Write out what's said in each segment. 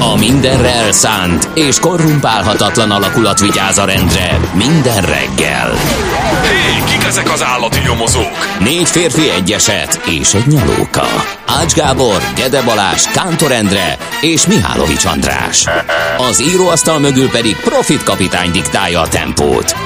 A mindenre elszánt és korrumpálhatatlan alakulat vigyáz a rendre minden reggel. Hé, kik ezek az állati nyomozók? Négy férfi egyeset és egy nyalóka. Ács Gábor, Gede Balázs, Kántor Endre és Mihálovics András. Az íróasztal mögül pedig Profit kapitány diktálja a tempót.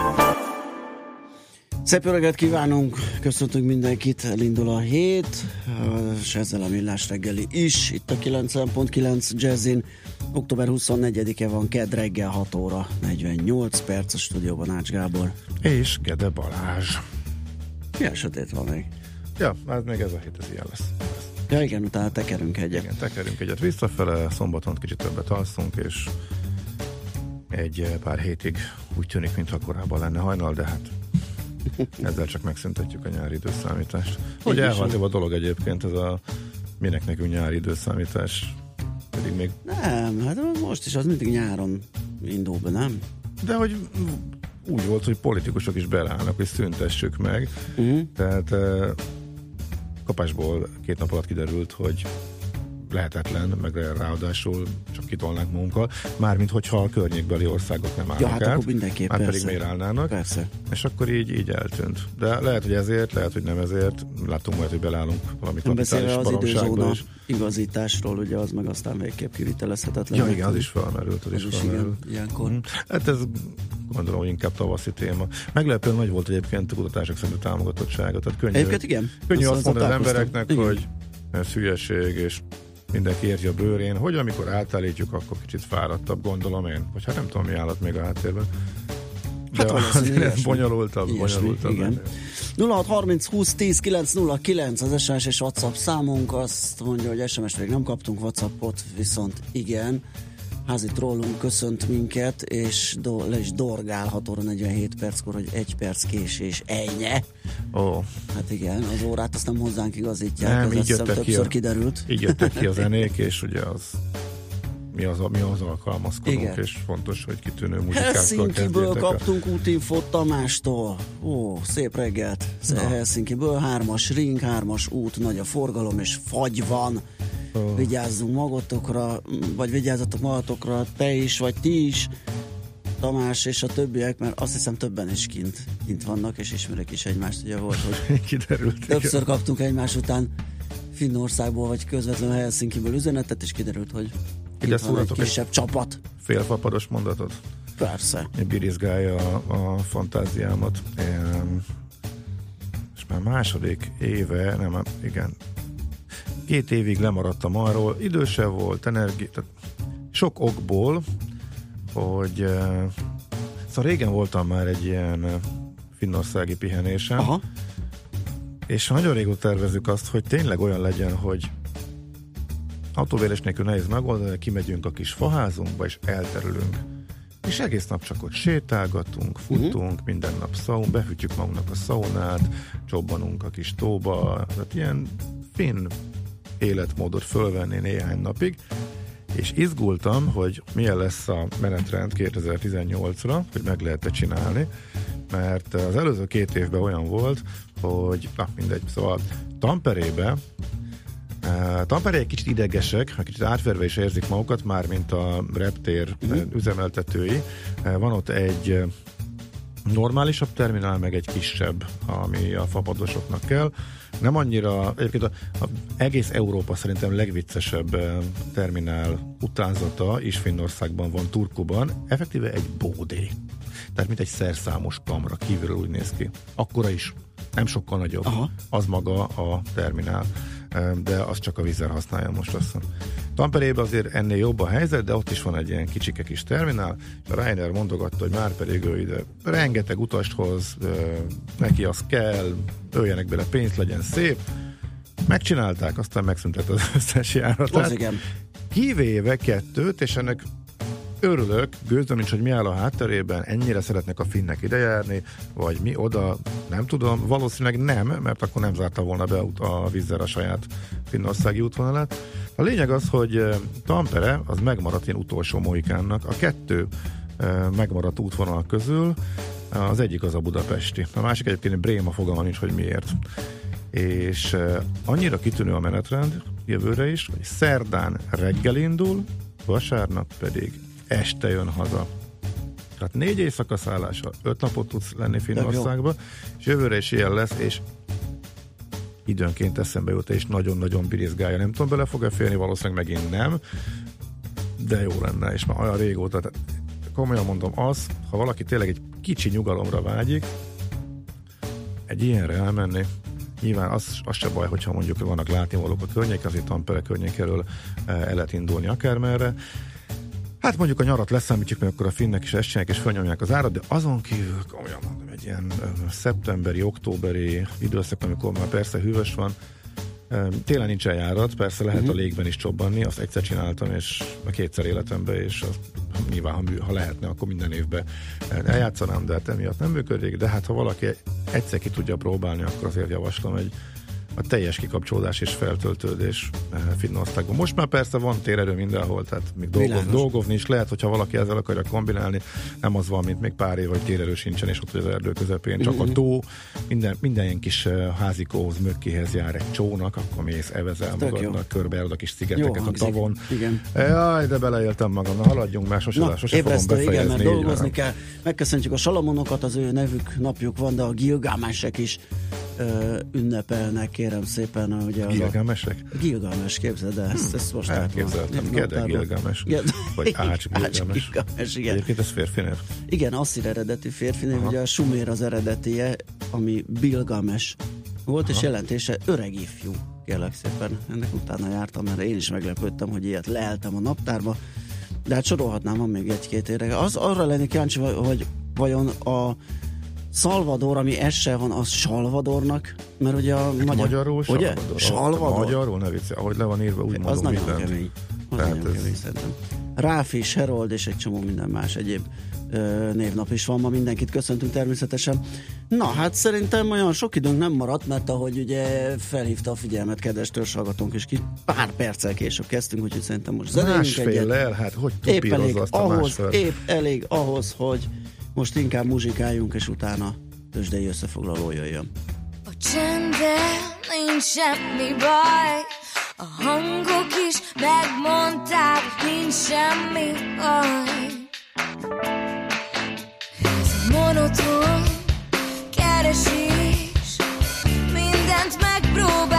Szép öreget kívánunk, köszöntünk mindenkit, elindul a hét, és ezzel a millás reggeli is, itt a 90.9 Jazzin. Október 24-e van, kedd reggel 6 óra 48 perc a stúdióban Ács Gábor. És Gede Balázs. Milyen sötét van még? Ja, hát még ez a hét ez ilyen lesz. Ja igen, utána tekerünk egyet. Igen, tekerünk egyet visszafele, szombaton kicsit többet alszunk, és egy pár hétig úgy tűnik, mintha korábban lenne hajnal, de hát ezzel csak megszüntetjük a nyári időszámítást. Hogy elhalt a dolog egyébként, ez a minek nekünk nyári időszámítás, pedig még... Nem, hát most is az mindig nyáron indul be, nem? De hogy úgy volt, hogy politikusok is belállnak, hogy szüntessük meg. Uh-huh. Tehát kapásból két nap alatt kiderült, hogy lehetetlen, meg ráadásul csak kitolnánk munkkal, mármint hogyha a környékbeli országok nem állnak ja, hát át, akkor mindenképp, már pedig miért állnának, persze. és akkor így, így eltűnt. De lehet, hogy ezért, lehet, hogy nem ezért, látunk majd, hogy belállunk valami Nem beszélve az időzóna is. igazításról, ugye az meg aztán végképp kivitelezhetetlen. Ja, igen, az is felmerült, az, az is is felmerült. igen, ilyenkor. Mm. Hát ez gondolom, hogy inkább tavaszi téma. Meglepően nagy volt egyébként a kutatások szerint a támogatottsága. Tehát könnyű, Egyébként igen. Könnyű Azt- azt mondani az embereknek, Igen. hogy ez hülyeség, és mindenki érti a bőrén, hogy amikor átállítjuk, akkor kicsit fáradtabb, gondolom én. Vagy hát nem tudom, mi állat még a háttérben. De Hát valószínű azért ez ilyesmi. bonyolultabb, Ilyesmi, bonyolultabb. igen. 0630 20 10 909 az SMS és WhatsApp számunk. Azt mondja, hogy SMS-t még nem kaptunk, WhatsAppot viszont igen. Házi trollunk köszönt minket, és do, le is dorgál 6 óra 47 perckor, hogy egy perc késés, ennyi. Ó, Hát igen, az órát azt nem hozzánk igazítják, Nem, ez így jöttek ki többször a- kiderült. így jöttek ki a zenék, és ugye az mi az, mi az alkalmazkodunk, Igen. és fontos, hogy kitűnő muzikákkal Helsinki-ből kaptunk útinfot Tamástól. Ó, szép reggelt. Helsinki-ből hármas ring, hármas út, nagy a forgalom, és fagy van. Ó. Vigyázzunk magatokra, vagy vigyázzatok magatokra, te is, vagy ti is. Tamás és a többiek, mert azt hiszem többen is kint, kint vannak, és ismerik is egymást, ugye volt, hogy Kiderült. igen. többször kaptunk egymás után Finnországból, vagy közvetlenül Helsinki-ből üzenetet, és kiderült, hogy Ide egy szúratok egy- kisebb csapat. Félfapados mondatot. Persze. birizgálja a, a fantáziámat. Én, és már második éve, nem, igen, két évig lemaradtam arról, idősebb volt, energi, tehát sok okból, hogy eh, szóval régen voltam már egy ilyen eh, finnországi pihenésen, Aha. és nagyon régóta tervezzük azt, hogy tényleg olyan legyen, hogy autóvérés nélkül nehéz megoldani, kimegyünk a kis faházunkba, és elterülünk. És egész nap csak ott sétálgatunk, futunk, uh-huh. minden nap szaun, behűtjük magunknak a szaunát, csobbanunk a kis tóba, tehát ilyen finn életmódot fölvenni néhány napig, és izgultam, hogy milyen lesz a menetrend 2018-ra, hogy meg lehet-e csinálni, mert az előző két évben olyan volt, hogy, na mindegy, szóval Tamperébe Tampere egy kicsit idegesek, kicsit átverve is érzik magukat, már mint a reptér uh-huh. üzemeltetői. Van ott egy normálisabb terminál, meg egy kisebb, ami a fapadosoknak kell. Nem annyira, egyébként a, a egész Európa szerintem legviccesebb terminál utánzata is Finnországban van, Turkuban, effektíve egy bódé. Tehát mint egy szerszámos kamra, kívülről úgy néz ki. Akkora is. nem sokkal nagyobb. Aha. Az maga a terminál, de az csak a vízzel használja most azt hiszem. Tamperében azért ennél jobb a helyzet, de ott is van egy ilyen kicsike kis terminál, és a Reiner mondogatta, hogy már pedig ő ide rengeteg utast hoz, neki az kell, öljenek bele pénzt, legyen szép. Megcsinálták, aztán megszüntet az összes járatát. Az igen. Kivéve kettőt, és ennek örülök, gőzöm is, hogy mi áll a hátterében, ennyire szeretnek a finnek idejárni, vagy mi oda, nem tudom, valószínűleg nem, mert akkor nem zárta volna be a vízzel a saját finnországi útvonalát. A lényeg az, hogy Tampere az megmaradt én utolsó mohikánnak. A kettő megmaradt útvonal közül az egyik az a budapesti. A másik egyébként Bréma fogalma nincs, hogy miért. És annyira kitűnő a menetrend jövőre is, hogy szerdán reggel indul, vasárnap pedig este jön haza. Tehát négy éjszaka szállása, öt napot tudsz lenni Finnországba, és jövőre is ilyen lesz, és időnként eszembe jut, és nagyon-nagyon birizgálja. Nem tudom, bele fog-e férni, valószínűleg megint nem, de jó lenne, és már olyan régóta, tehát komolyan mondom, az, ha valaki tényleg egy kicsi nyugalomra vágyik, egy ilyenre elmenni, nyilván az, az se baj, hogyha mondjuk vannak látnivalók a környék, azért Tampere környékéről eh, el lehet indulni akármerre, Hát mondjuk a nyarat leszámítjuk, mert akkor a finnek is essenek és felnyomják az árat, de azon kívül olyan mondom, egy ilyen szeptemberi, októberi időszak, amikor már persze hűvös van, Télen nincs eljárat, persze lehet uh-huh. a légben is csobbanni, azt egyszer csináltam, és kétszer életemben, és az, nyilván, ha, ha lehetne, akkor minden évben eljátszanám, de hát emiatt nem működik, de hát ha valaki egyszer ki tudja próbálni, akkor azért javaslom egy a teljes kikapcsolódás és feltöltődés eh, Finnországban. Most már persze van térerő mindenhol, tehát még dolgoz, dolgozni is lehet, hogyha valaki ezzel akarja kombinálni, nem az van, mint még pár év, hogy térerő sincsen, és ott az erdő közepén, csak mm-hmm. a tó, minden, minden ilyen kis eh, házikóhoz, mökkihez jár egy csónak, akkor mész, evezel magadnak, körbe a kis szigeteket a tavon. Igen. Jaj, de beleéltem magam, na haladjunk már, sose, Na, sose fogom befejezni. Igen, mert dolgozni kell. Megköszöntjük a Salamonokat, az ő nevük, napjuk van, de a Gilgamesek is ö, ünnepelnek, kérem szépen. Ugye Gilgamesek? A Gilgames, képzeld el, ezt, ezt most Elképzeltem, Gede Gilgames, vagy Ács Gilgames. Gilgames igen. Egyébként ez férfi név? Igen, asszír eredeti férfi név, ugye a Sumér az eredetie, ami Bilgames volt, Aha. és jelentése öreg ifjú, kérlek szépen. Ennek utána jártam, mert én is meglepődtem, hogy ilyet leeltem a naptárba, de hát sorolhatnám, van még egy-két érdeke. Az arra lenni kíváncsi, hogy vajon a Salvador, ami essel van, az Salvadornak, mert ugye a magyar... Magyarul ugye? Salvador. Salvador. Magyarul ne vicce, ahogy le van írva, úgy az mondom nagyon mindent. kemény. Az Tehát nagyon ez... kemény szerintem. Ráfi, Herold és egy csomó minden más egyéb ö, névnap is van ma. Mindenkit köszöntünk természetesen. Na, hát szerintem olyan sok időnk nem maradt, mert ahogy ugye felhívta a figyelmet kedves törzsalgatónk, és ki pár perccel később kezdtünk, úgyhogy szerintem most zenéljünk egyet. el, hát hogy épp elég ahhoz, épp elég ahhoz, hogy most inkább muzsikáljunk, és utána tőzsdei összefoglaló jöjjön. A csendben nincs semmi baj, a hangok is megmondták, nincs semmi baj. Ez a monoton keresés, mindent megpróbáltam,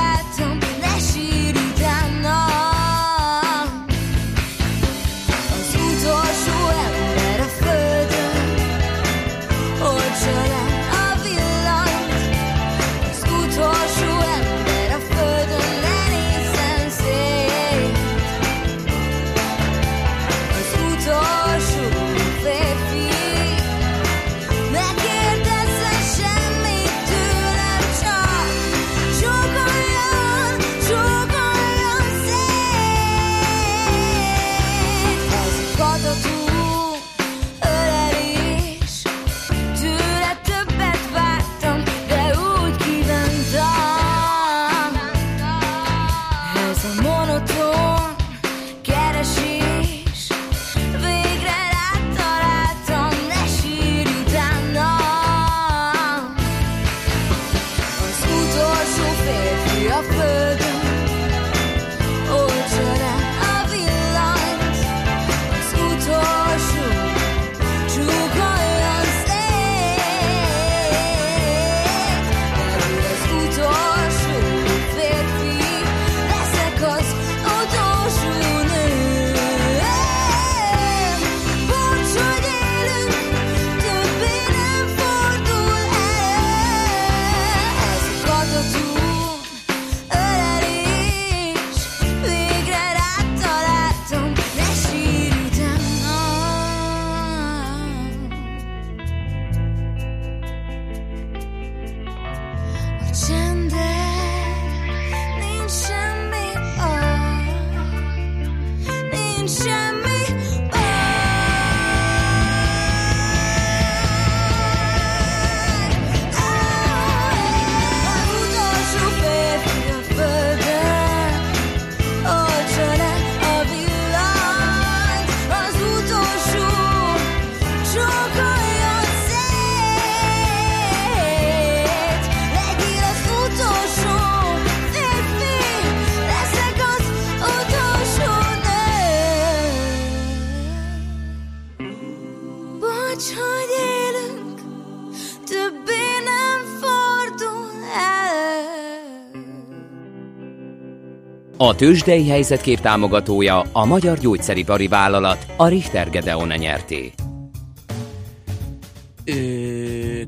A tőzsdei helyzetkép támogatója a Magyar Gyógyszeripari Vállalat, a Richter Gedeon nyerté.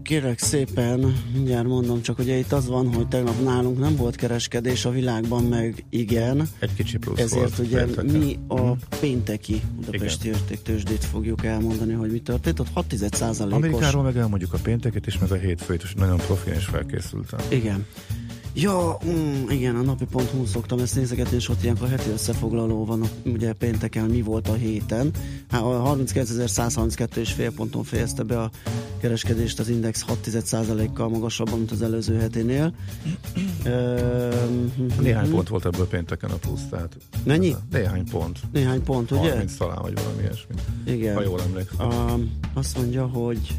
kérek szépen, mindjárt mondom, csak ugye itt az van, hogy tegnap nálunk nem volt kereskedés, a világban meg igen. Egy kicsi plusz Ezért volt ugye pénteken. mi a Mhm. pénteki Budapesti értéktősdét fogjuk elmondani, hogy mi történt. Ott 6 os Amerikáról meg elmondjuk a pénteket is, meg a hétfőt, és nagyon profin és felkészültem. Igen. Ja, mm, igen, a napi.hu szoktam ezt nézegetni, és ott ilyenkor heti összefoglaló van, ugye pénteken mi volt a héten. Há, a 39.132,5 ponton fejezte be a kereskedést az Index 6% kal magasabban, mint az előző heténél. Öm, Néhány pont volt ebből pénteken a plusz, tehát... Mennyi? Néhány pont. Néhány pont, ugye? 30 talán, vagy valami ilyesmi. Igen. Ha jól emlékszem. Um, azt mondja, hogy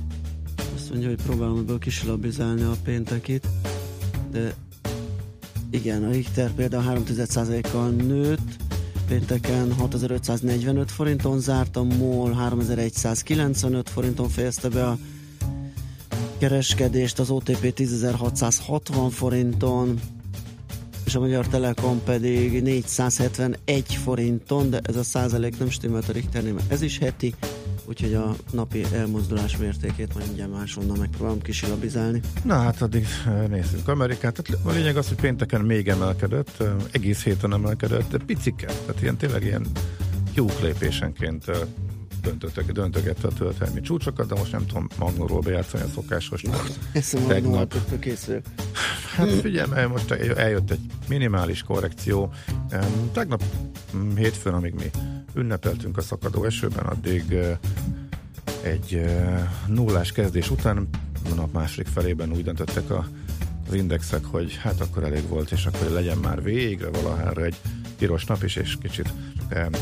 azt mondja, hogy próbálom ebből kisilabizálni a péntekit, de igen, a Richter például 3,1%-kal nőtt, pénteken 6545 forinton zárt, a MOL 3195 forinton fejezte be a kereskedést, az OTP 10660 forinton, és a Magyar Telekom pedig 471 forinton, de ez a százalék nem stimmelt a Richternél, mert ez is heti, úgyhogy a napi elmozdulás mértékét majd mindjárt máshonnan megpróbálom kisilabizálni. Na hát addig nézzük Amerikát. Tehát a lényeg az, hogy pénteken még emelkedett, egész héten emelkedett, de piciket, tehát ilyen tényleg ilyen tyúk lépésenként döntöttek, döntögette a történelmi csúcsokat, de most nem tudom magnóról bejátszani a szokásos. Tegnap. Hát figyelj, mert most eljött egy minimális korrekció. Tegnap mm, hétfőn, amíg mi ünnepeltünk a szakadó esőben, addig egy nullás kezdés után a nap második felében úgy döntöttek a, az indexek, hogy hát akkor elég volt, és akkor legyen már végre valahára egy piros nap is, és kicsit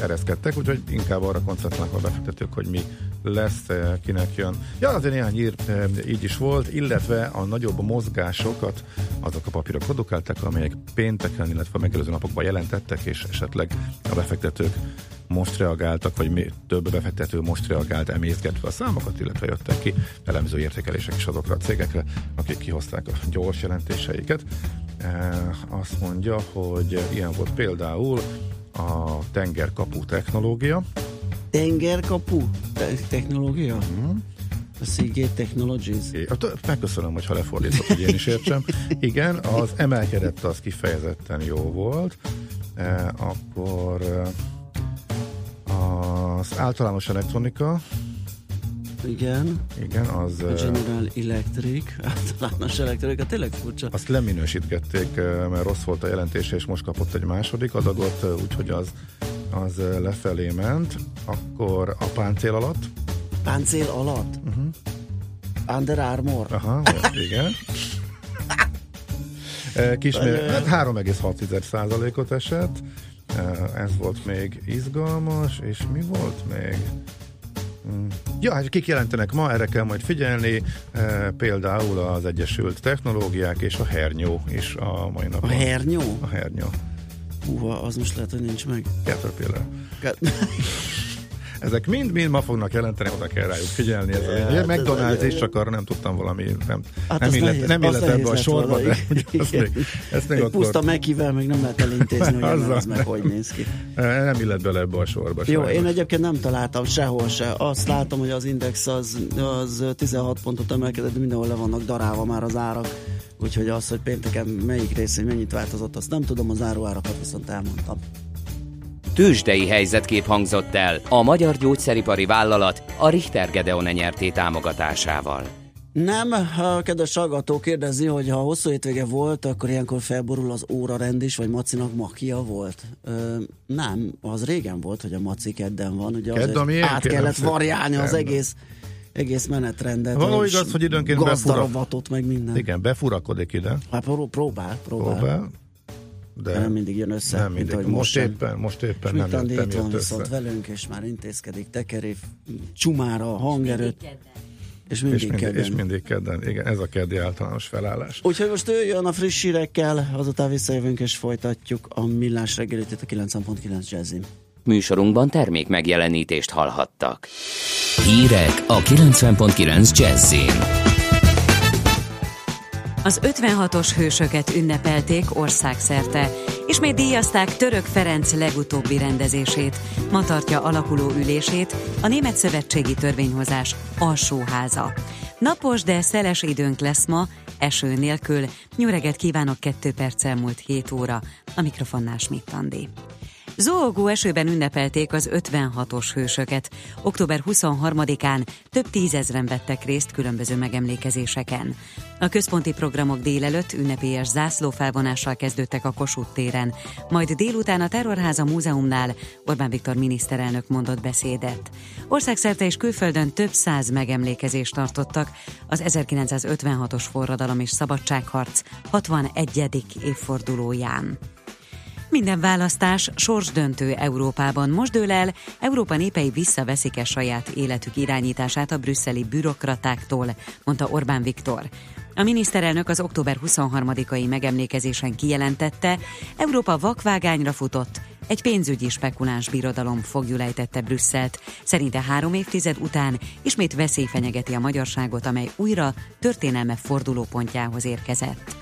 ereszkedtek, úgyhogy inkább arra koncentrálnak a befektetők, hogy mi lesz, eh, kinek jön. Ja, azért néhány ír így is volt, illetve a nagyobb mozgásokat azok a papírok produkáltak, amelyek pénteken, illetve a megelőző napokban jelentettek, és esetleg a befektetők most reagáltak, vagy több befektető most reagált emészgetve a számokat, illetve jöttek ki elemző értékelések is azokra a cégekre, akik kihozták a gyors jelentéseiket. E, azt mondja, hogy ilyen volt például a tengerkapu technológia, Tengerkapu te- technológia? A Seagate Technologies. Megköszönöm, hogy ha lefordított, hogy én is értsem. Igen, az emelkedett az kifejezetten jó volt. E, akkor az általános elektronika, Igen. igen, az A General Electric, általános elektronika, tényleg furcsa. azt leminősítgették, mert rossz volt a jelentése, és most kapott egy második adagot, úgyhogy az, az lefelé ment. Akkor a páncél alatt, Páncél alatt? Uh-huh. Under Armour? Aha, igen. Kismér, hát 3,6%-ot esett. Ez volt még izgalmas, és mi volt még? Mm. Ja, hát kik jelentenek ma, erre kell majd figyelni, e, például az Egyesült Technológiák és a Hernyó is a mai A napon. hernyó? A Hernyó. Húha, az most lehet, hogy nincs meg. Caterpillar. Ká- Ezek mind-mind ma fognak jelenteni, oda kell rájuk figyelni. Ez a lényeg. Hát McDonald's is, csak arra nem tudtam valami, nem, Hát nem az illet, nehéz- nem az illet ebbe a sorba, de azt még, ezt még Egy akkor puszta mekivel meg nem lehet elintézni, hogy Azzal az meg hogy néz ki. eh, nem illet bele ebbe a sorba. Jó, sajnos. én egyébként nem találtam sehol se. Azt látom, hogy az index az, az 16 pontot emelkedett, de mindenhol le vannak darálva már az árak. Úgyhogy az, hogy pénteken melyik részén mennyit változott, azt nem tudom, az áruárakat viszont elmondtam. Tőzsdei helyzetkép hangzott el a Magyar Gyógyszeripari Vállalat, a Richter Gedeon nyerté támogatásával. Nem, a kedves hallgató kérdezi, hogy ha hosszú hétvége volt, akkor ilyenkor felborul az órarend is, vagy Macinak makia volt? Ö, nem, az régen volt, hogy a Maci kedden van, ugye Kedd, ami azért át kellett variálni az egész egész menetrendet. Való igaz, hogy időnként befura- Gazdarovatot, meg minden. Igen, befurakodik ide. Hát pró- próbál, próbál. Próbál. De Nem mindig jön össze, nem mint mindig. ahogy Most, most sem. éppen, most éppen nem jött, nem itt van jött viszont össze. velünk, és már intézkedik, tekeri, csumára, hangerőt, és mindig, És mindig, kedden. és mindig kedden. Igen, ez a keddi általános felállás. Úgyhogy most ő jön a friss hírekkel, azután visszajövünk és folytatjuk a millás reggelit itt a 9.9 Jazzin. Műsorunkban termék megjelenítést hallhattak. Hírek a 90.9 Jazzin. Az 56-os hősöket ünnepelték országszerte. Ismét díjazták Török Ferenc legutóbbi rendezését. Ma tartja alakuló ülését a Német Szövetségi Törvényhozás alsóháza. Napos, de szeles időnk lesz ma, eső nélkül. Nyureget kívánok 2 perccel múlt 7 óra. A mikrofonnál Schmidt. Zóogó esőben ünnepelték az 56-os hősöket. Október 23-án több tízezren vettek részt különböző megemlékezéseken. A központi programok délelőtt ünnepélyes zászlófelvonással kezdődtek a Kossuth téren, majd délután a Terrorháza Múzeumnál Orbán Viktor miniszterelnök mondott beszédet. Országszerte és külföldön több száz megemlékezést tartottak az 1956-os forradalom és szabadságharc 61. évfordulóján. Minden választás sorsdöntő Európában. Most dől el, Európa népei visszaveszik-e saját életük irányítását a brüsszeli bürokratáktól, mondta Orbán Viktor. A miniszterelnök az október 23-ai megemlékezésen kijelentette, Európa vakvágányra futott, egy pénzügyi spekuláns birodalom fogjulejtette Brüsszelt. Szerinte három évtized után ismét veszély fenyegeti a magyarságot, amely újra történelme fordulópontjához érkezett.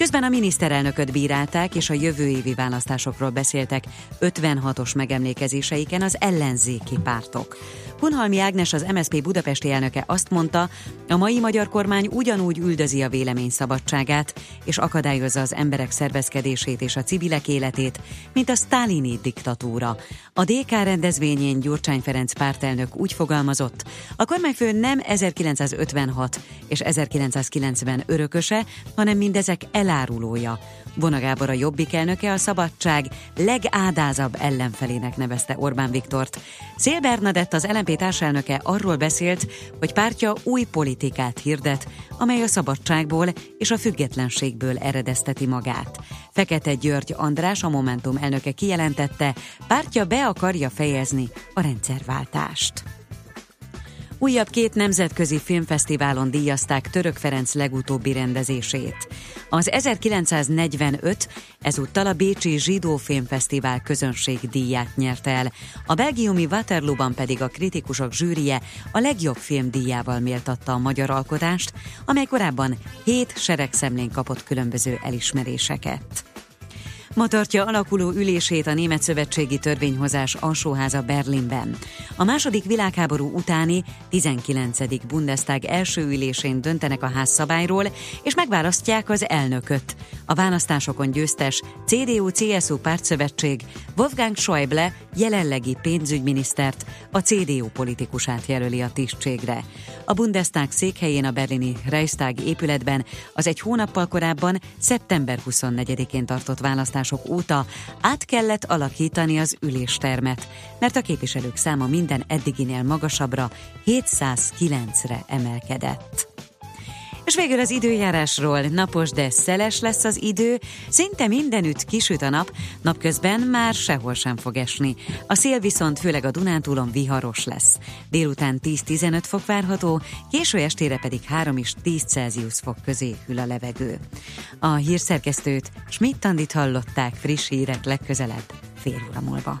Közben a miniszterelnököt bírálták, és a jövő évi választásokról beszéltek 56-os megemlékezéseiken az ellenzéki pártok. Hunhalmi Ágnes, az MSZP budapesti elnöke azt mondta, a mai magyar kormány ugyanúgy üldözi a vélemény szabadságát, és akadályozza az emberek szervezkedését és a civilek életét, mint a sztálini diktatúra. A DK rendezvényén Gyurcsány Ferenc pártelnök úgy fogalmazott, a kormányfő nem 1956 és 1990 örököse, hanem mindezek elárulója. Vona a Jobbik elnöke a szabadság legádázabb ellenfelének nevezte Orbán Viktort. Szél Bernadett az LNP társelnöke arról beszélt, hogy pártja új politikát hirdet, amely a szabadságból és a függetlenségből eredezteti magát. Fekete György András, a Momentum elnöke kijelentette, pártja be akarja fejezni a rendszerváltást. Újabb két nemzetközi filmfesztiválon díjazták Török Ferenc legutóbbi rendezését. Az 1945 ezúttal a Bécsi Zsidó Filmfesztivál közönség díját nyerte el, a belgiumi Waterloo-ban pedig a kritikusok zsűrie a legjobb film díjával méltatta a magyar alkotást, amely korábban hét seregszemlén kapott különböző elismeréseket. Ma tartja alakuló ülését a Német Szövetségi Törvényhozás alsóháza Berlinben. A második világháború utáni 19. Bundestag első ülésén döntenek a házszabályról, és megválasztják az elnököt. A választásokon győztes CDU-CSU pártszövetség Wolfgang Schäuble jelenlegi pénzügyminisztert, a CDU politikusát jelöli a tisztségre. A Bundestag székhelyén a berlini Reichstag épületben az egy hónappal korábban szeptember 24-én tartott választások óta át kellett alakítani az üléstermet, mert a képviselők száma minden eddiginél magasabbra 709-re emelkedett. És végül az időjárásról napos, de szeles lesz az idő, szinte mindenütt kisüt a nap, napközben már sehol sem fog esni. A szél viszont főleg a Dunántúlon viharos lesz. Délután 10-15 fok várható, késő estére pedig 3 és 10 Celsius fok közé hűl a levegő. A hírszerkesztőt Schmidt-Tandit hallották friss hírek legközelebb fél óra múlva.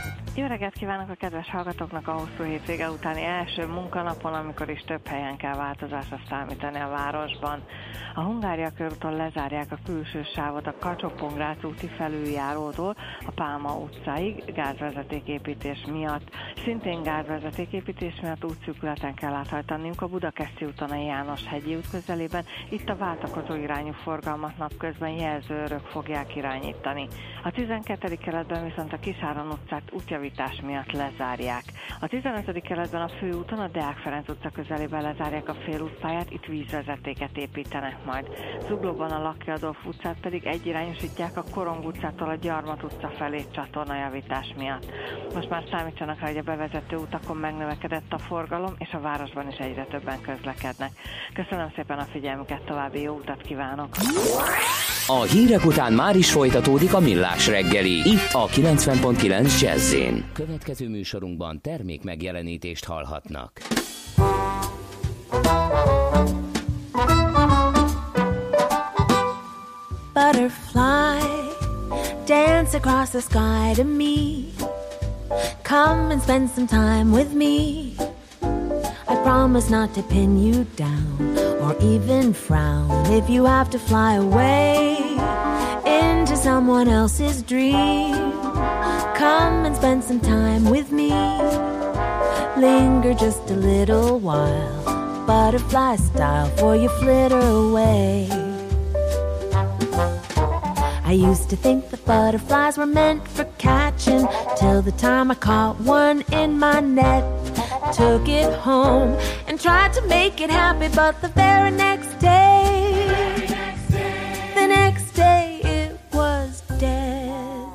Jó reggelt kívánok a kedves hallgatóknak a hosszú hétvége utáni első munkanapon, amikor is több helyen kell változásra számítani a városban. A Hungária körúton lezárják a külső sávot a kacsó úti felüljárótól a Pálma utcáig gázvezetéképítés miatt, Szintén gázvezetéképítés miatt útszűkületen kell áthajtaniuk a Budakeszi úton a János hegyi út közelében. Itt a váltakozó irányú forgalmat napközben jelzőrök fogják irányítani. A 12. keletben viszont a Kisáron utcát útjavítás miatt lezárják. A 15. keletben a főúton a Deák Ferenc utca közelében lezárják a félútpályát, itt vízvezetéket építenek majd. Zuglóban a Laki Adolf utcát pedig egyirányosítják a Korong utcától a Gyarmat utca felé csatornajavítás miatt. Most már számítsanak rá, hogy a bevezető utakon megnövekedett a forgalom, és a városban is egyre többen közlekednek. Köszönöm szépen a figyelmüket, további jó utat kívánok! A hírek után már is folytatódik a millás reggeli, itt a 90.9 jazz Következő műsorunkban termék megjelenítést hallhatnak. Butterfly, dance across the sky to me. Come and spend some time with me. I promise not to pin you down or even frown if you have to fly away into someone else's dream. Come and spend some time with me. Linger just a little while, butterfly style, for you flitter away. I used to think that butterflies were meant for catching till the time I caught one in my net. Took it home and tried to make it happy, but the very next day, the next day it was dead.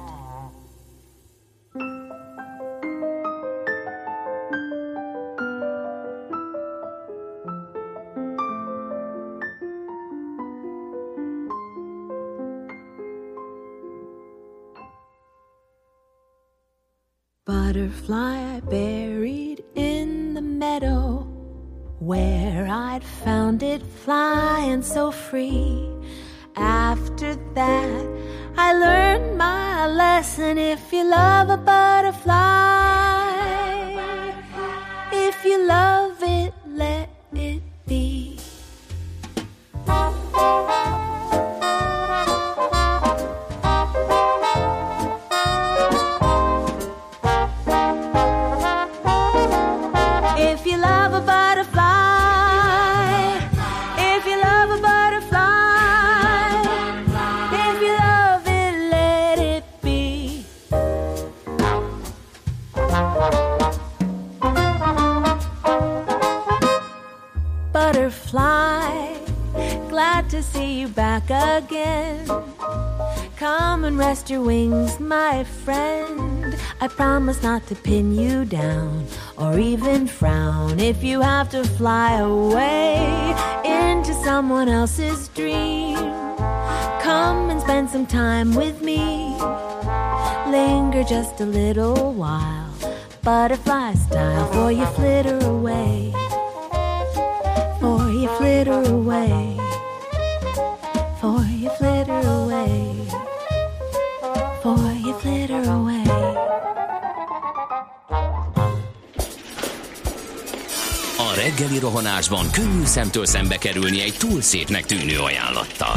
Butterfly I where I'd found it flying so free. After that, I learned my lesson. If you love a butterfly, if you love it, let it be. You back again. Come and rest your wings, my friend. I promise not to pin you down or even frown if you have to fly away into someone else's dream. Come and spend some time with me. Linger just a little while, butterfly style, for you flitter away. For you flitter away. Flitter away. For you flitter away. A reggeli rohanásban könnyű szemtől szembe kerülni egy túl szépnek tűnő ajánlattal.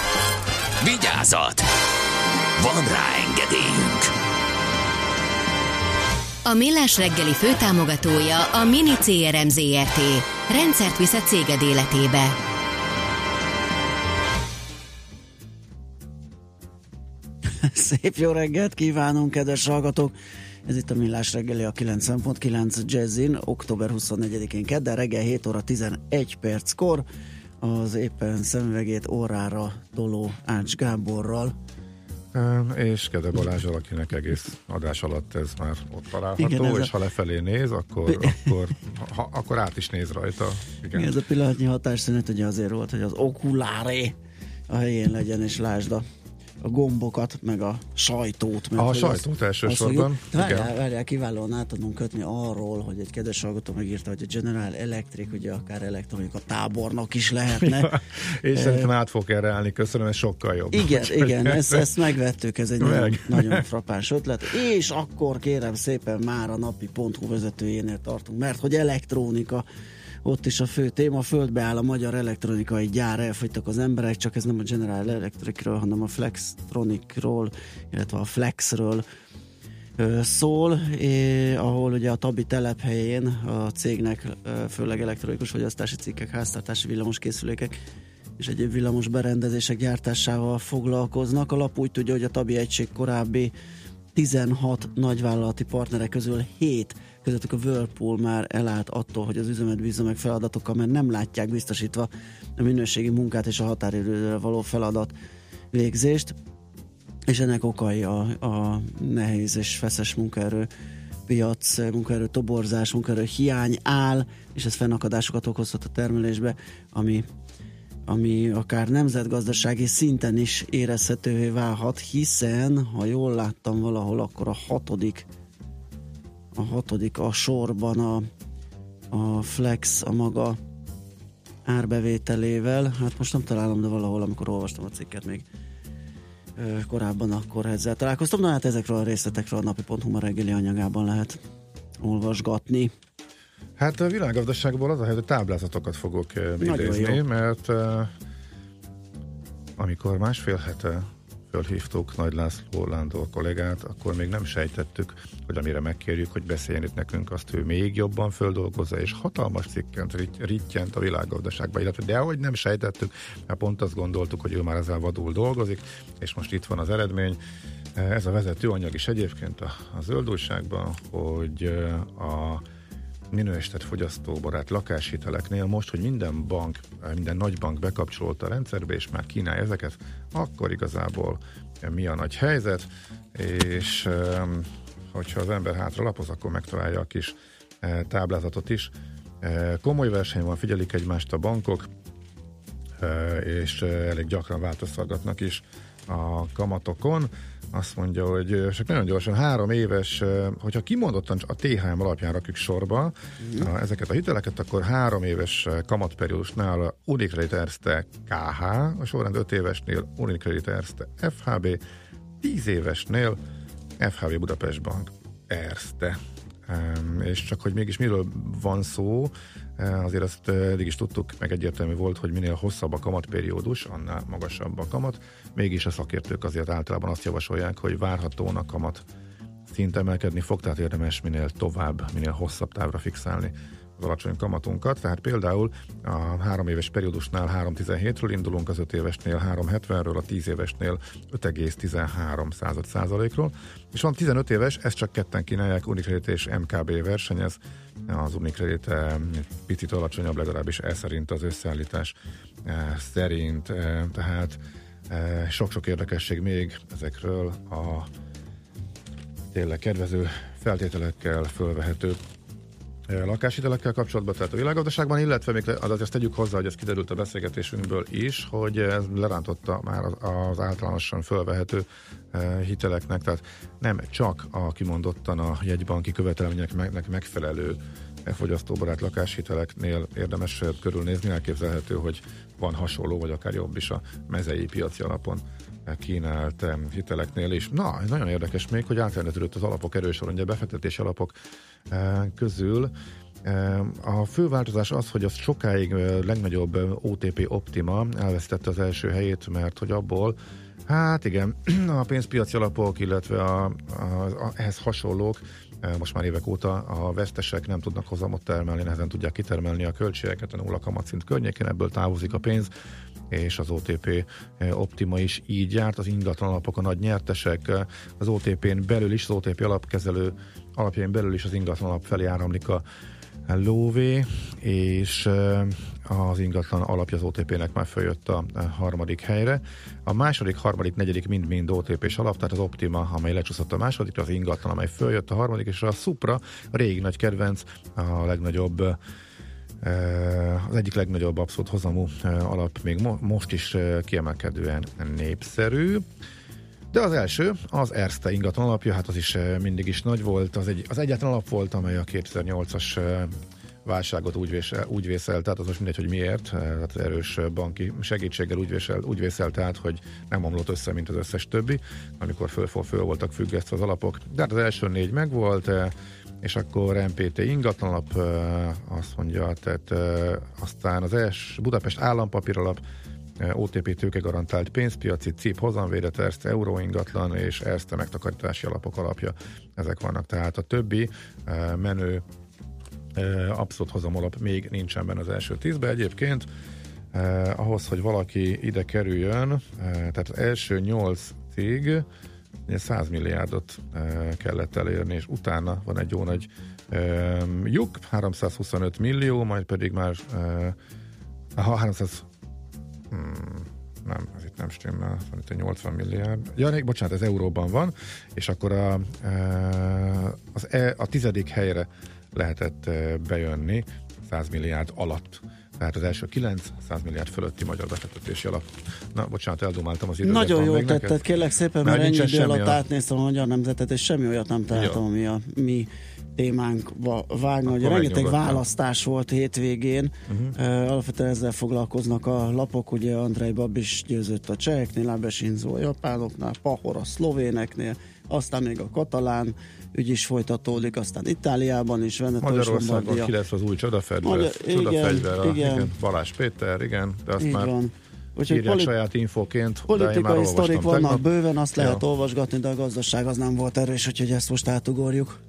Vigyázat! Van rá engedélyünk! A Millás reggeli főtámogatója a Mini CRM Zrt. Rendszert visz a céged életébe. Szép jó reggelt kívánunk, kedves hallgatók! Ez itt a Millás reggeli a 90.9 Jazzin, október 24-én kedden reggel 7 óra 11 perckor az éppen szemüvegét órára toló Ács Gáborral. És Kede Balázsal, akinek egész adás alatt ez már ott található, Igen, és a- ha lefelé néz, akkor, akkor, ha, akkor át is néz rajta. Igen. Igen. Ez a pillanatnyi hatásszünet ugye azért volt, hogy az okuláré a helyén legyen, és lásd a a gombokat, meg a sajtót. Meg A sajtót azt- elsősorban, fogjuk- Várjál, várjál, kiválóan át tudunk kötni arról, hogy egy kedves hallgató megírta, hogy a General Electric, ugye akár elektronika tábornok is lehetne. Ja, és szerintem át fog erre állni, köszönöm, ez sokkal jobb. Igen, igen, ezt, ezt megvettük, ez egy nagyon, Meg. nagyon frappáns ötlet. És akkor kérem szépen már a napi .hu vezetőjénél tartunk, mert hogy elektronika, ott is a fő téma, földbe áll a magyar elektronikai gyár, elfogytak az emberek, csak ez nem a General Electricről, hanem a Flextronicról, illetve a Flexről szól, ahol ugye a Tabi telephelyén a cégnek ö, főleg elektronikus fogyasztási cikkek, háztartási villamoskészülékek és egyéb villamos berendezések gyártásával foglalkoznak. A lap úgy tudja, hogy a Tabi egység korábbi 16 nagyvállalati partnere közül 7 közöttük a Whirlpool már elállt attól, hogy az üzemet bízza meg feladatokkal, mert nem látják biztosítva a minőségi munkát és a határidőre való feladat végzést és ennek okai a, a nehéz és feszes munkaerő piac, munkaerő toborzás, munkaerő hiány áll, és ez fennakadásokat okozhat a termelésbe, ami, ami akár nemzetgazdasági szinten is érezhetővé válhat, hiszen, ha jól láttam valahol, akkor a hatodik a hatodik a sorban a, a Flex a maga árbevételével, hát most nem találom, de valahol, amikor olvastam a cikket még korábban, akkor ezzel találkoztam. Na hát ezekről a részletekről a napi.hu ma reggeli anyagában lehet olvasgatni. Hát a világgazdaságból az a helyzet, hogy táblázatokat fogok idézni, mert amikor másfél hete fölhívtuk Nagy László Lándor kollégát, akkor még nem sejtettük, hogy amire megkérjük, hogy beszéljen itt nekünk, azt ő még jobban földolgozza, és hatalmas cikkent rit- rittyent a világgazdaságba, illetve de ahogy nem sejtettük, mert pont azt gondoltuk, hogy ő már ezzel vadul dolgozik, és most itt van az eredmény. Ez a vezető anyag is egyébként a, a zöld újságban, hogy a minősített fogyasztóbarát lakáshiteleknél most, hogy minden bank, minden nagy bank bekapcsolta a rendszerbe, és már kínálja ezeket, akkor igazából mi a nagy helyzet, és hogyha az ember hátra lapoz, akkor megtalálja a kis eh, táblázatot is. Eh, Komoly verseny van, figyelik egymást a bankok, eh, és elég gyakran változtatnak is a kamatokon. Azt mondja, hogy csak nagyon gyorsan három éves, hogyha kimondottan a THM alapján rakjuk sorba Mhm. a, ezeket a hiteleket, akkor három éves kamatperiódusnál a Unicredit Erste KH, a sorrend öt évesnél Unicredit Erste FHB, tíz évesnél FHB Budapest Bank Erste. És csak hogy mégis miről van szó, azért azt eddig is tudtuk, meg egyértelmű volt, hogy minél hosszabb a kamatperiódus, annál magasabb a kamat. Mégis a szakértők azért általában azt javasolják, hogy várhatóan a kamat szint emelkedni fog, tehát érdemes minél tovább, minél hosszabb távra fixálni az alacsony kamatunkat. Tehát például a három éves periódusnál 3,17-ről indulunk, az 5 évesnél 3,70-ről, a 10 évesnél 5,13 század százalékról. És van 15 éves, ezt csak ketten kínálják, Unicredit és MKB versenyez. Az Unicredit eh, picit alacsonyabb, legalábbis ez szerint az összeállítás eh, szerint. Eh, Tehát eh, sok-sok érdekesség még ezekről a tényleg kedvező feltételekkel fölvehető eh, lakáshitelekkel kapcsolatban, tehát a világgazdaságban, illetve még az azt tegyük hozzá, hogy ez kiderült a beszélgetésünkből is, hogy ez lerántotta már az, általánosan fölvehető eh, hiteleknek, tehát nem csak a kimondottan a jegybanki követelményeknek megfelelő fogyasztóbarát lakáshiteleknél érdemes körülnézni, elképzelhető, hogy van hasonló, vagy akár jobb is a mezei piaci alapon kínált hiteleknél is. Na, nagyon érdekes még, hogy átrendeződött az alapok erősor, ugye befektetési alapok eh, közül. Eh, A fő változás az, hogy az sokáig eh, legnagyobb OTP Optima elvesztette az első helyét, mert hogy abból Hát igen, a pénzpiaci alapok, illetve a, a, a, ehhez hasonlók most már évek óta a vesztesek nem tudnak hozamot termelni, nehezen tudják kitermelni a költségeket a nulla kamatszint környékén, ebből távozik a pénz, és az OTP eh, Optima is így járt, az ingatlan alapok a nagy nyertesek, eh, az OTP-n belül is, az OTP alapkezelő alapjain belül is az ingatlan alap felé áramlik a lóvé, és eh, az ingatlan alapja az OTP-nek már följött a harmadik helyre. A második, harmadik, negyedik mind-mind OTP-s alap, tehát az Optima, amely lecsúszott a másodikra, az ingatlan, amely följött a harmadik, és a Supra, a régi nagy kedvenc, a legnagyobb az egyik legnagyobb abszolút hozamú eh, alap még mo- most is eh, kiemelkedően népszerű. De az első, az Erste ingatlan alapja, hát az is eh, mindig is nagy volt, az, egy, az egyetlen alap volt, amely a 2008-as eh, válságot úgy, vésel, úgy vészelt, tehát az most mindegy, hogy miért, eh, tehát erős banki segítséggel úgy, vésel, úgy vészelt át, hogy nem omlott össze, mint az összes többi, amikor föl, föl voltak függesztve az alapok. De hát az első négy megvolt, és akkor MPT ingatlanalap, azt mondja, tehát aztán az ES Budapest állampapíralap, OTP tőke garantált pénzpiaci, CIP hozamvédett, Erste euró ingatlan és Erste megtakarítási alapok alapja. Ezek vannak. Tehát a többi menő abszolút hozamolap még nincsen benne az első tízbe. Egyébként eh, ahhoz, hogy valaki ide kerüljön, eh, tehát az első nyolc cég 100 milliárdot eh, kellett elérni, és utána van egy jó nagy eh, lyuk, 325 millió, majd pedig már eh, aha, 300 hmm, nem, ez itt nem stimmel, van itt egy 80 milliárd. Ja, ne, bocsánat, ez euróban van, és akkor a, az e, a tizedik helyre lehetett bejönni 100 milliárd alatt. Tehát az első 9 100 milliárd fölötti magyar befektetési alap. Na, bocsánat, eldomáltam az időt. Nagyon jól tetted, neked. kérlek szépen, mert, mert ennyi idő alatt a... átnéztem a magyar nemzetet, és semmi olyat nem találtam, ami a mi témánkba vágna, hogy rengeteg választás volt hétvégén, uh-huh. alapvetően ezzel foglalkoznak a lapok, ugye Andrei Babis győzött a cseheknél, Abesinzo a japánoknál, Pahor a szlovéneknél, aztán még a katalán ügy is folytatódik, aztán Itáliában is, Veneto Magyarországon ki lesz az új csodafegyver, Magyar, csodafegyver igen, a, igen. igen, Balázs Péter, igen, de azt Így már van. Úgyhogy írják poli- saját infóként. Politikai sztorik vannak tegnap. bőven, azt lehet ja. olvasgatni, de a gazdaság az nem volt erős, úgyhogy ezt most átugorjuk.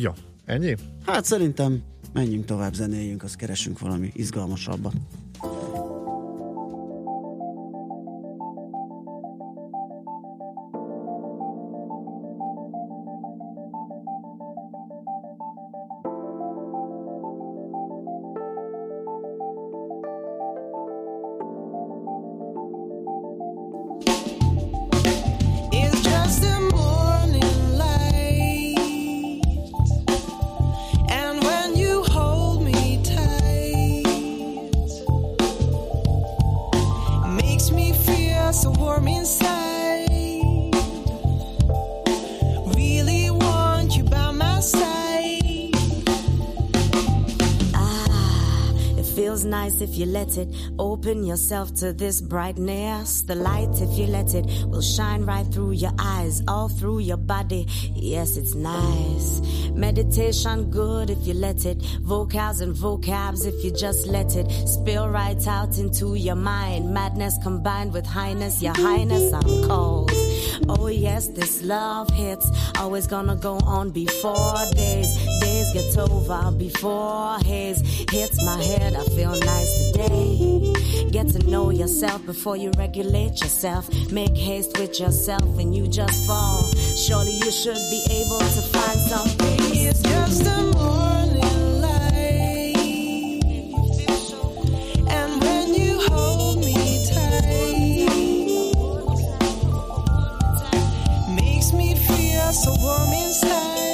Ja, ennyi? Hát szerintem menjünk tovább, zenéljünk, azt keresünk valami izgalmasabbat. Let it. Open yourself to this brightness. The light, if you let it, will shine right through your eyes, all through your body. Yes, it's nice. Meditation, good if you let it. Vocals and vocabs, if you just let it. Spill right out into your mind. Madness combined with highness. Your highness, I'm cold. Oh, yes, this love hits. Always gonna go on before days. Days get over before haze hits my head. I feel nice today. Get to know yourself before you regulate yourself. Make haste with yourself and you just fall. Surely you should be able to find something. It's just a morning just a woman's life.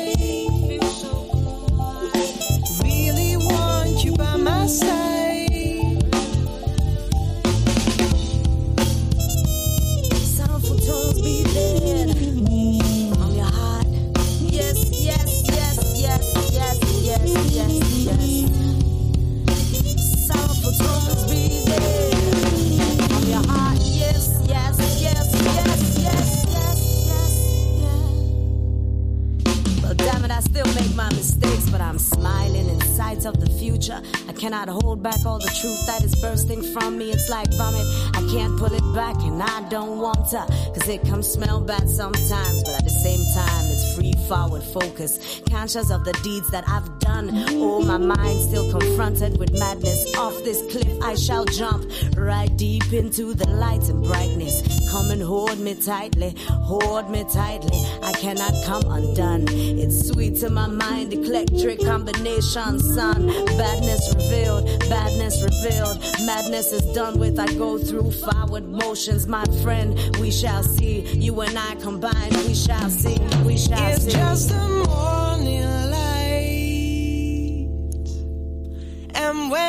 Feel the future. I cannot hold back all the truth that is bursting from me. It's like vomit. I can't pull it back and I don't want to. Cause it comes smell bad sometimes, but at the same time, it's free forward focus. Conscious of the deeds that I've done. Oh, my mind still confronted with madness. Off this cliff, I shall jump right deep into the light and brightness. Come and hold me tightly, hold me tightly. I cannot come undone. It's sweet to my mind, electric combination, son. Badness revealed badness revealed, madness is done with. I go through forward motions, my friend. We shall see you and I combine. We shall see, we shall it's see. It's just a morning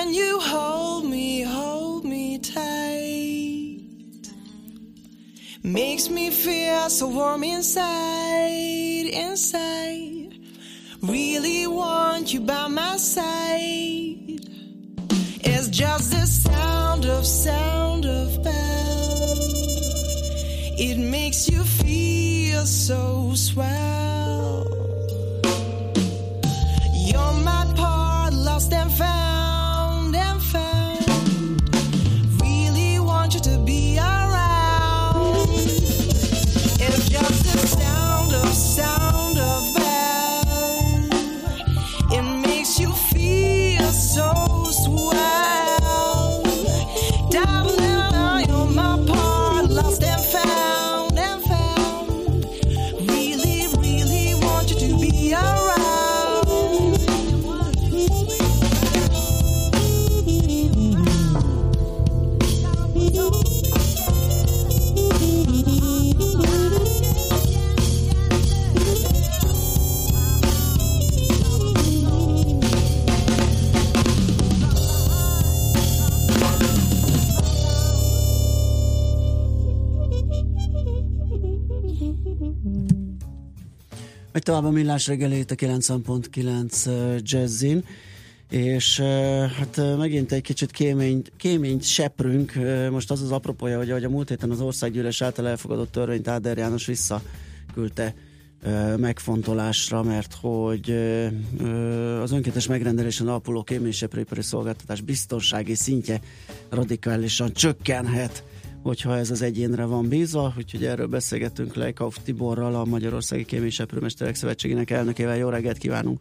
when you hold me, hold me tight. makes me feel so warm inside, inside. Really want you by my side. It's just the sound of sound of bell. It makes you feel so swell. You're my part, lost and found tovább a millás reggelét a 90.9 uh, jazzin, és hát megint egy kicsit kémény, kéményt seprünk. Most az az apropója, hogy ahogy a múlt héten az országgyűlés által elfogadott törvényt Áder János visszaküldte megfontolásra, mert hogy az önkéntes megrendelésen alapuló kéményseprőipari szolgáltatás biztonsági szintje radikálisan csökkenhet hogyha ez az egyénre van bízva, úgyhogy erről beszélgettünk Lejkauf Tiborral, a Magyarországi Kéményseprőmesterek Szövetségének elnökével. Jó reggelt kívánunk!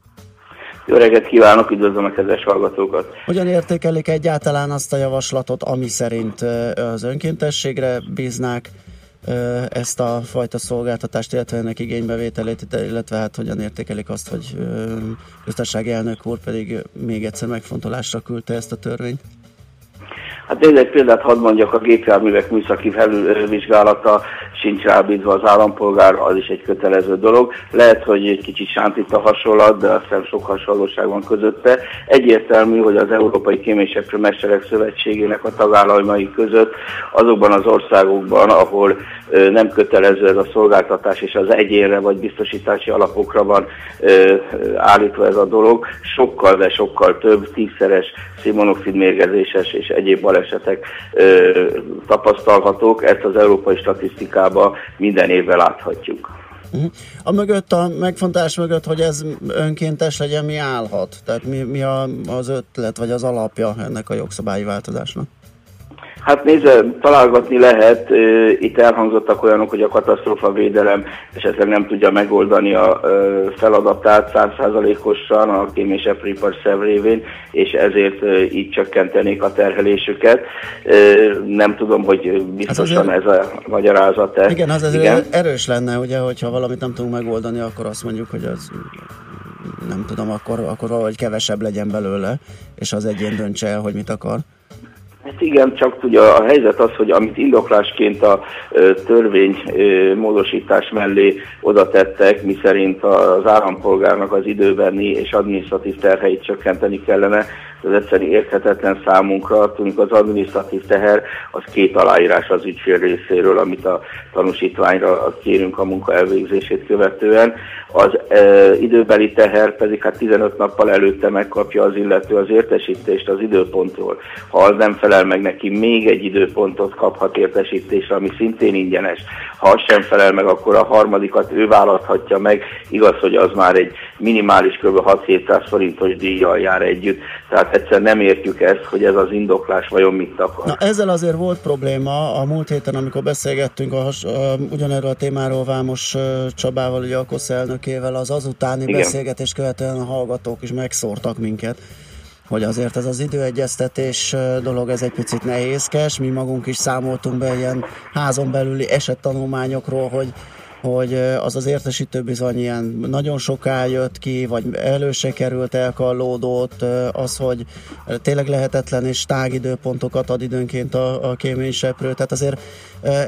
Jó reggelt kívánok, üdvözlöm a kedves hallgatókat! Hogyan értékelik egyáltalán azt a javaslatot, ami szerint az önkéntességre bíznák ezt a fajta szolgáltatást, illetve ennek igénybevételét, illetve hát hogyan értékelik azt, hogy köztársasági elnök úr pedig még egyszer megfontolásra küldte ezt a törvényt? Hát nézd, egy példát hadd mondjak, a gépjárművek műszaki felülvizsgálata sincs rábízva az állampolgár, az is egy kötelező dolog. Lehet, hogy egy kicsit sántít a hasonlat, de aztán sok hasonlóság van közötte. Egyértelmű, hogy az Európai Kéményseprő Mesterek Szövetségének a tagállamai között azokban az országokban, ahol nem kötelező ez a szolgáltatás, és az egyénre vagy biztosítási alapokra van állítva ez a dolog, sokkal, de sokkal több, tízszeres szénmonoxid mérgezéses és egyéb balesetek ö, tapasztalhatók. Ezt az európai statisztikában minden évvel láthatjuk. Uh-huh. A mögött, a megfontolás mögött, hogy ez önkéntes legyen, mi állhat? Tehát mi, mi a, az ötlet, vagy az alapja ennek a jogszabályi változásnak? Hát nézze, találgatni lehet, itt elhangzottak olyanok, hogy a katasztrófa védelem esetleg nem tudja megoldani a feladatát százszázalékosan a kém és epripar révén, és ezért így csökkentenék a terhelésüket. Nem tudom, hogy biztosan Hát ez a magyarázat -e. Igen, az azért Igen? erős lenne, ugye, hogyha valamit nem tudunk megoldani, akkor azt mondjuk, hogy az nem tudom, akkor, akkor valahogy kevesebb legyen belőle, és az egyén döntse el, hogy mit akar. Hát igen, csak tudja, a helyzet az, hogy amit indoklásként a törvény módosítás mellé oda tettek, miszerint az állampolgárnak az időbeni és adminisztratív terheit csökkenteni kellene, ez egyszerűen érthetetlen számunkra, tudjuk az adminisztratív teher az két aláírás az ügyfél részéről, amit a tanúsítványra kérünk a munka elvégzését követően. Az e, időbeli teher pedig hát 15 nappal előtte megkapja az illető az értesítést az időpontról. Ha az nem felel meg neki, még egy időpontot kaphat értesítésre, ami szintén ingyenes. Ha az sem felel meg, akkor a harmadikat ő választhatja meg. Igaz, hogy az már egy minimális kb. 6-700 forintos díjjal jár együtt. Tehát egyszer nem értjük ezt, hogy ez az indoklás vajon mit akar. Na ezzel azért volt probléma a múlt héten, amikor beszélgettünk a, has, a, ugyanerről a témáról Vámos Csabával, ugye a KOSZ elnökével, az azutáni Igen. beszélgetés követően a hallgatók is megszórtak minket hogy azért ez az időegyeztetés dolog, ez egy picit nehézkes. Mi magunk is számoltunk be ilyen házon belüli esettanulmányokról, hogy hogy az az értesítő bizony ilyen nagyon soká jött ki, vagy elő se került, elkallódott, az, hogy tényleg lehetetlen és tágidőpontokat ad időnként a, a kéményseprő, tehát azért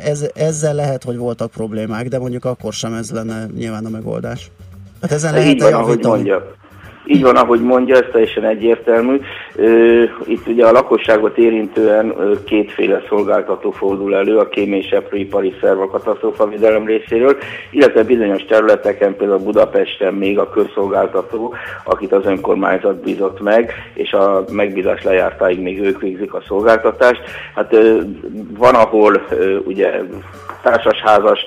ez, ezzel lehet, hogy voltak problémák, de mondjuk akkor sem ez lenne nyilván a megoldás. Hát ezen Ez lehet így van, ahogy mondja. Így van, ahogy mondja, ez teljesen egyértelmű. Itt ugye a lakosságot érintően kétféle szolgáltató fordul elő, a kém és ipari szerv a katasztrófavédelem részéről, illetve bizonyos területeken, például Budapesten még a közszolgáltató, akit az önkormányzat bízott meg, és a megbízás lejártáig még ők végzik a szolgáltatást. Hát van, ahol ugye társasházas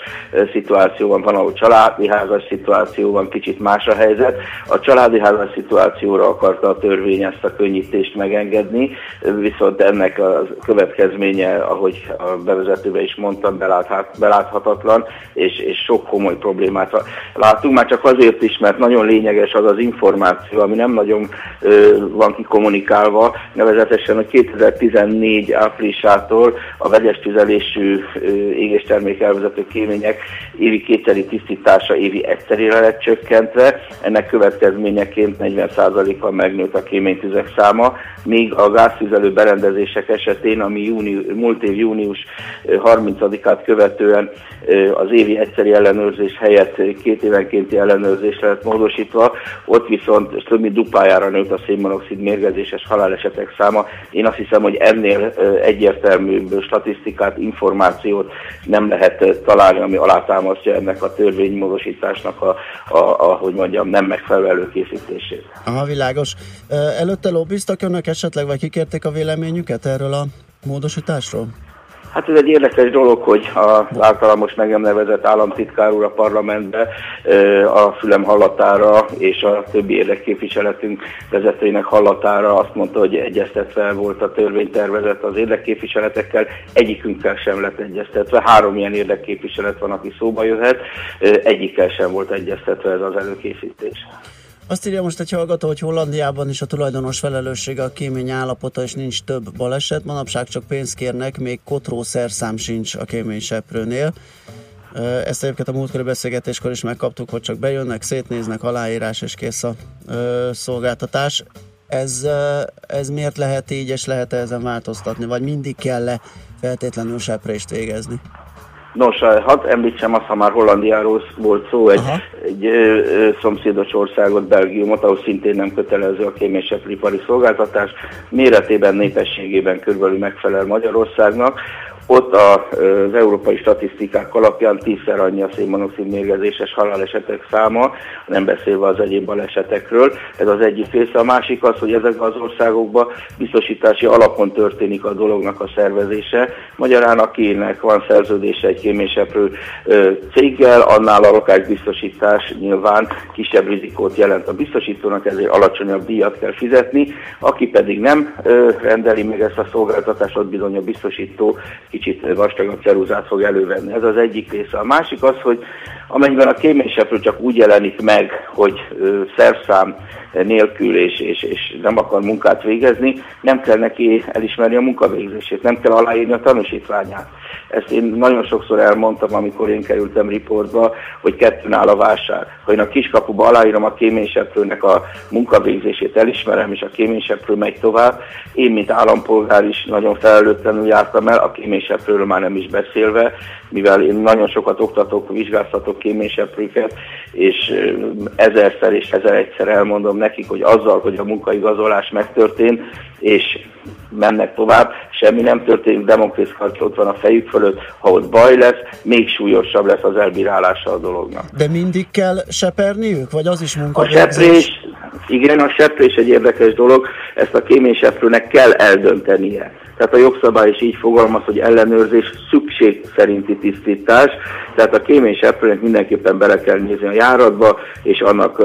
szituáció van, van, ahol családi házas szituáció van, kicsit más a helyzet. A családi házas szituációra akarta a törvény ezt a könnyítést megengedni, viszont ennek a következménye, ahogy a bevezetőben is mondtam, beláthat, beláthatatlan, és, és sok komoly problémát látunk, már csak azért is, mert nagyon lényeges az az információ, ami nem nagyon ö, van kikommunikálva, nevezetesen, hogy 2014 áprilisától a vegyes tüzelésű ö, égéstermék elvezető kémények évi kétszeri tisztítása évi egyszerére lett csökkentve, ennek következményeként 40%-kal megnőtt a kéménytüzek száma, míg a gáztüzelő berendezések esetén, ami júni, múlt év június ö, 30-át követően az évi egyszeri ellenőrzés helyett két évenkénti ellenőrzésre lett módosítva, ott viszont több mint duplájára nőtt a szénmonoxid mérgezéses halálesetek száma. Én azt hiszem, hogy ennél egyértelműbb statisztikát, információt nem lehet találni, ami alátámasztja ennek a törvénymódosításnak a, a, a, hogy mondjam, nem megfelelő előkészítését. Aha, világos. Előtte lobbiztak önök esetleg, vagy kikérték a véleményüket erről a módosításról? Hát ez egy érdekes dolog, hogy az általam most meg nem nevezett államtitkár úr a parlamentbe a fülem hallatára és a többi érdekképviseletünk vezetőinek hallatára azt mondta, hogy egyeztetve volt a törvénytervezet az érdekképviseletekkel, egyikünkkel sem lett egyeztetve. Három ilyen érdekképviselet van, aki szóba jöhet, egyikkel sem volt egyeztetve ez az előkészítés. Azt írja most egy hallgató, hogy Hollandiában is a tulajdonos felelőssége a kémény állapota, és nincs több baleset. Manapság csak pénzt kérnek, még kotró szerszám sincs a kéményseprőnél. Ö, Ezt egyébként a múltkori beszélgetéskor is megkaptuk, hogy csak bejönnek, szétnéznek, aláírás és kész a ö, szolgáltatás. Ez, ö, ez miért lehet így, és lehet ezen változtatni? Vagy mindig kell-e feltétlenül seprést végezni? Nos, hadd említsem azt, ha már Hollandiáról volt szó, egy, egy ö, ö, szomszédos országot, Belgiumot, ahol szintén nem kötelező a kém és ipari szolgáltatás, méretében, népességében körülbelül megfelel Magyarországnak. Ott az európai statisztikák alapján tízszer annyi a szénmonoxid mérgezéses halálesetek száma, nem beszélve az egyéb balesetekről. Ez az egyik része. A másik az, hogy ezekben az országokban biztosítási alapon történik a dolognak a szervezése. Magyarán akinek van szerződése egy kéméseprő céggel, annál a lakásbiztosítás nyilván kisebb rizikót jelent a biztosítónak, ezért alacsonyabb díjat kell fizetni. Aki pedig nem rendeli meg ezt a szolgáltatást, ott bizony a biztosító kicsit vastagabb ceruzát fog elővenni. Ez az egyik része. A másik az, hogy amennyiben a kéményseprő csak úgy jelenik meg, hogy szerszám nélkül és, és, és nem akar munkát végezni, nem kell neki elismerni a munkavégzését, nem kell aláírni a tanúsítványát. Ezt én nagyon sokszor elmondtam, amikor én kerültem riportba, hogy kettőn áll a vásár. Ha én a kiskapuba aláírom a kéményseprőnek a munkavégzését, elismerem, és a kéményseprő megy tovább, én, mint állampolgár is nagyon felelőtlenül jártam el, a kéményseprőről már nem is beszélve, mivel én nagyon sokat oktatok, vizsgáztatok kéményseprőket, és ezerszer és ezer egyszer elmondom nekik, hogy azzal, hogy a munkaigazolás megtörtént, és mennek tovább, semmi nem történik, Demokrész ott van a fejük fölött, ha ott baj lesz, még súlyosabb lesz az elbírálása a dolognak. De mindig kell seperniük, vagy az is A munkavégzés? seprés, igen, a seprés egy érdekes dolog, ezt a kéményseprőnek kell eldöntenie. Tehát a jogszabály is így fogalmaz, hogy ellenőrzés szükség szerinti tisztítás, tehát a kéményseprőnek mindenképpen bele kell nézni a járatba, és annak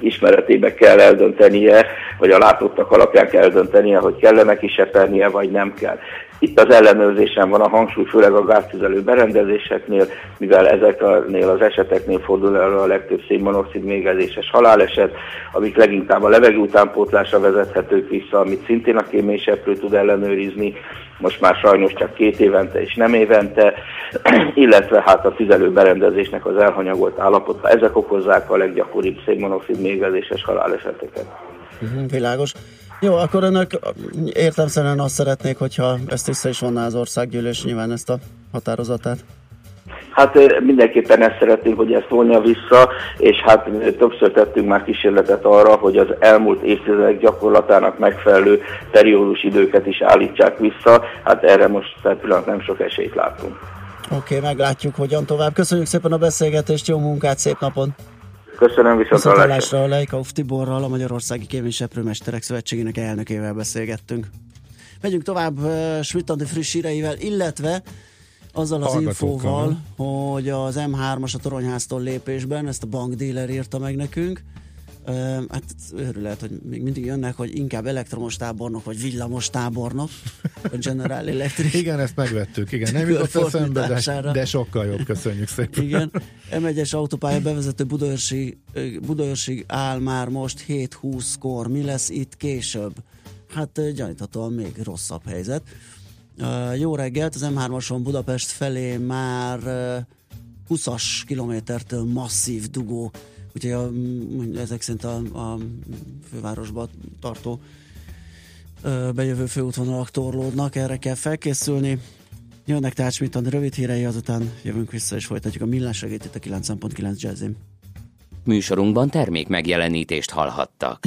ismeretébe kell eldöntenie, vagy a látottak alapján kell eldöntenie, hogy kellene kisepernie, vagy nem kell. Itt az ellenőrzésen van a hangsúly, főleg a gáztüzelő berendezéseknél, mivel ezeknél az eseteknél fordul elő a legtöbb szénmonoxid mégezéses haláleset, amik leginkább a levegő utánpótlásra vezethetők vissza, amit szintén a kéményseprő tud ellenőrizni, most már sajnos csak két évente és nem évente, illetve hát a tüzelő berendezésnek az elhanyagolt állapota. Ezek okozzák a leggyakoribb szénmonoxid mégezéses haláleseteket. Mhm, világos. Jó, akkor önök értemszerűen azt szeretnék, hogyha ezt vissza is vonná az országgyűlés nyilván ezt a határozatát. Hát mindenképpen ezt szeretnénk, hogy ezt vonja vissza, és hát többször tettünk már kísérletet arra, hogy az elmúlt évtizedek gyakorlatának megfelelő periódus időket is állítsák vissza. Hát erre most tehát pillanat nem sok esélyt látunk. Oké, okay, meglátjuk, hogyan tovább. Köszönjük szépen a beszélgetést, jó munkát, szép napon! Köszönöm, viszont hallásra. A Leikauf Tiborral, a Magyarországi Kéményseprőmesterek Szövetségének elnökével beszélgettünk. Megyünk tovább uh, Schmidt friss híreivel, illetve azzal az infóval, hogy az M3-as a Toronyháztól lépésben, ezt a bankdíler írta meg nekünk, hát őrület, hogy még mindig jönnek, hogy inkább elektromos tábornok, vagy villamos tábornok, a General Electric. Igen, ezt megvettük, igen. Nem jutott eszembe, de, de sokkal jobb, köszönjük szépen. Igen, M1-es autópálya bevezető Budaörsig, Budaörsig áll már most 7-20-kor. Mi lesz itt később? Hát gyaníthatóan még rosszabb helyzet. Jó reggelt, az M3-ason Budapest felé már ö, 20-as kilométertől masszív dugó, úgyhogy a, ezek szerint a, a fővárosba tartó bejövő főútvonalak torlódnak, erre kell felkészülni. Jönnek tehát Schmidt rövid hírei, azután jövünk vissza és folytatjuk a millás segít itt a 9.9 jazzin. Műsorunkban termék megjelenítést hallhattak.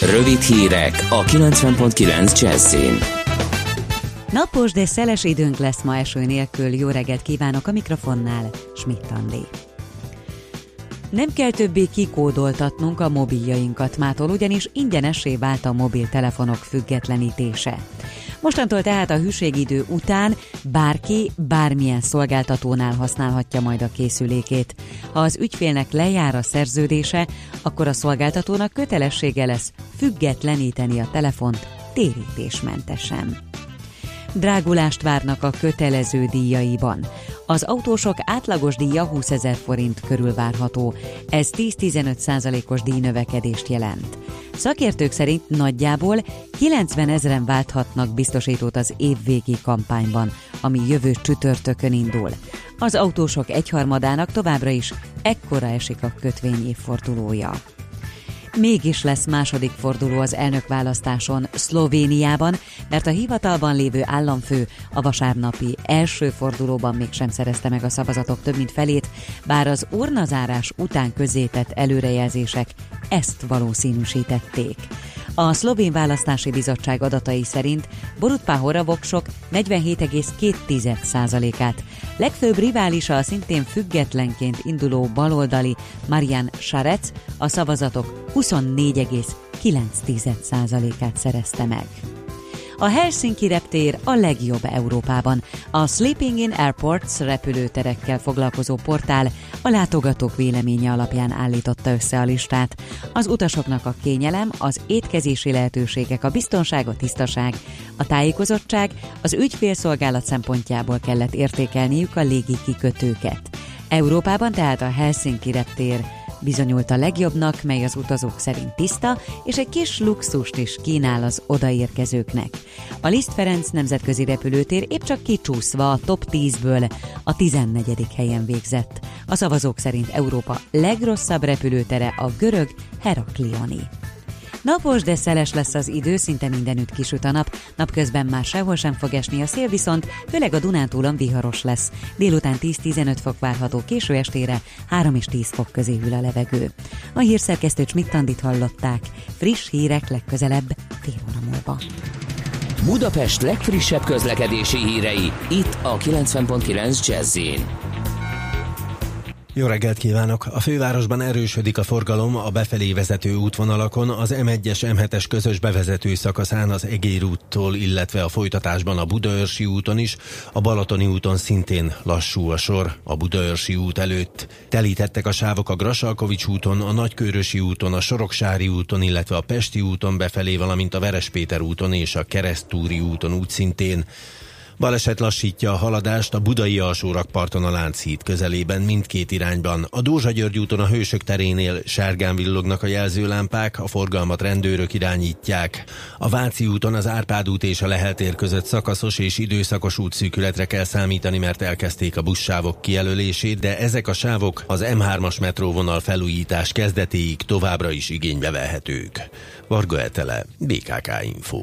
Rövid hírek a 90.9 Jazzin. Napos, de szeles időnk lesz ma eső nélkül. Jó reggelt kívánok a mikrofonnál, Schmidt Andi. Nem kell többé kikódoltatnunk a mobiljainkat mától, ugyanis ingyenessé vált a mobiltelefonok függetlenítése. Mostantól tehát a hűségidő után bárki bármilyen szolgáltatónál használhatja majd a készülékét. Ha az ügyfélnek lejár a szerződése, akkor a szolgáltatónak kötelessége lesz függetleníteni a telefont térítésmentesen. Drágulást várnak a kötelező díjaiban. Az autósok átlagos díja 20 ezer forint körül várható. Ez 10-15 százalékos díjnövekedést jelent. Szakértők szerint nagyjából 90 ezeren válthatnak biztosítót az évvégi kampányban, ami jövő csütörtökön indul. Az autósok egyharmadának továbbra is ekkora esik a kötvény évfordulója. Mégis lesz második forduló az elnökválasztáson Szlovéniában, mert a hivatalban lévő államfő a vasárnapi első fordulóban mégsem szerezte meg a szavazatok több mint felét, bár az urnazárás után közzétett előrejelzések ezt valószínűsítették. A szlovén választási bizottság adatai szerint Borut Pahor a voksok 47,2%-át, legfőbb riválisa a szintén függetlenként induló baloldali Marian Sarec a szavazatok 24,9%-át szerezte meg. A Helsinki reptér a legjobb Európában. A Sleeping in Airports repülőterekkel foglalkozó portál a látogatók véleménye alapján állította össze a listát. Az utasoknak a kényelem, az étkezési lehetőségek, a biztonság, a tisztaság, a tájékozottság, az ügyfélszolgálat szempontjából kellett értékelniük a légi kikötőket. Európában tehát a Helsinki reptér bizonyult a legjobbnak, mely az utazók szerint tiszta, és egy kis luxust is kínál az odaérkezőknek. A Liszt Ferenc nemzetközi repülőtér épp csak kicsúszva a top 10-ből a 14. helyen végzett. A szavazók szerint Európa legrosszabb repülőtere a görög Heraklioni. Napos, de szeles lesz az idő, szinte mindenütt kisüt a nap, napközben már sehol sem fog esni a szél, viszont főleg a Dunántúlon viharos lesz. Délután 10-15 fok várható késő estére, 3 és 10 fok közé hűl a levegő. A hírszerkesztő Csmittandit hallották. Friss hírek legközelebb, fél óra múlva. Budapest legfrissebb közlekedési hírei, itt a 90.9 jazz jó reggelt kívánok! A fővárosban erősödik a forgalom a befelé vezető útvonalakon, az M1-es M7-es közös bevezető szakaszán az Egér úttól, illetve a folytatásban a Budaörsi úton is, a Balatoni úton szintén lassú a sor a Budaörsi út előtt. Telítettek a sávok a Grasalkovics úton, a Nagykörösi úton, a Soroksári úton, illetve a Pesti úton befelé, valamint a Verespéter úton és a Keresztúri úton úgy szintén. Baleset lassítja a haladást a budai alsórakparton a Lánchíd közelében mindkét irányban. A Dózsa György úton a Hősök terénél sárgán villognak a jelzőlámpák, a forgalmat rendőrök irányítják. A Váci úton az Árpád út és a Lehel tér között szakaszos és időszakos útszűkületre kell számítani, mert elkezdték a buszsávok kijelölését, de ezek a sávok az M3-as metróvonal felújítás kezdetéig továbbra is igénybe vehetők. Varga Etele, BKK Info.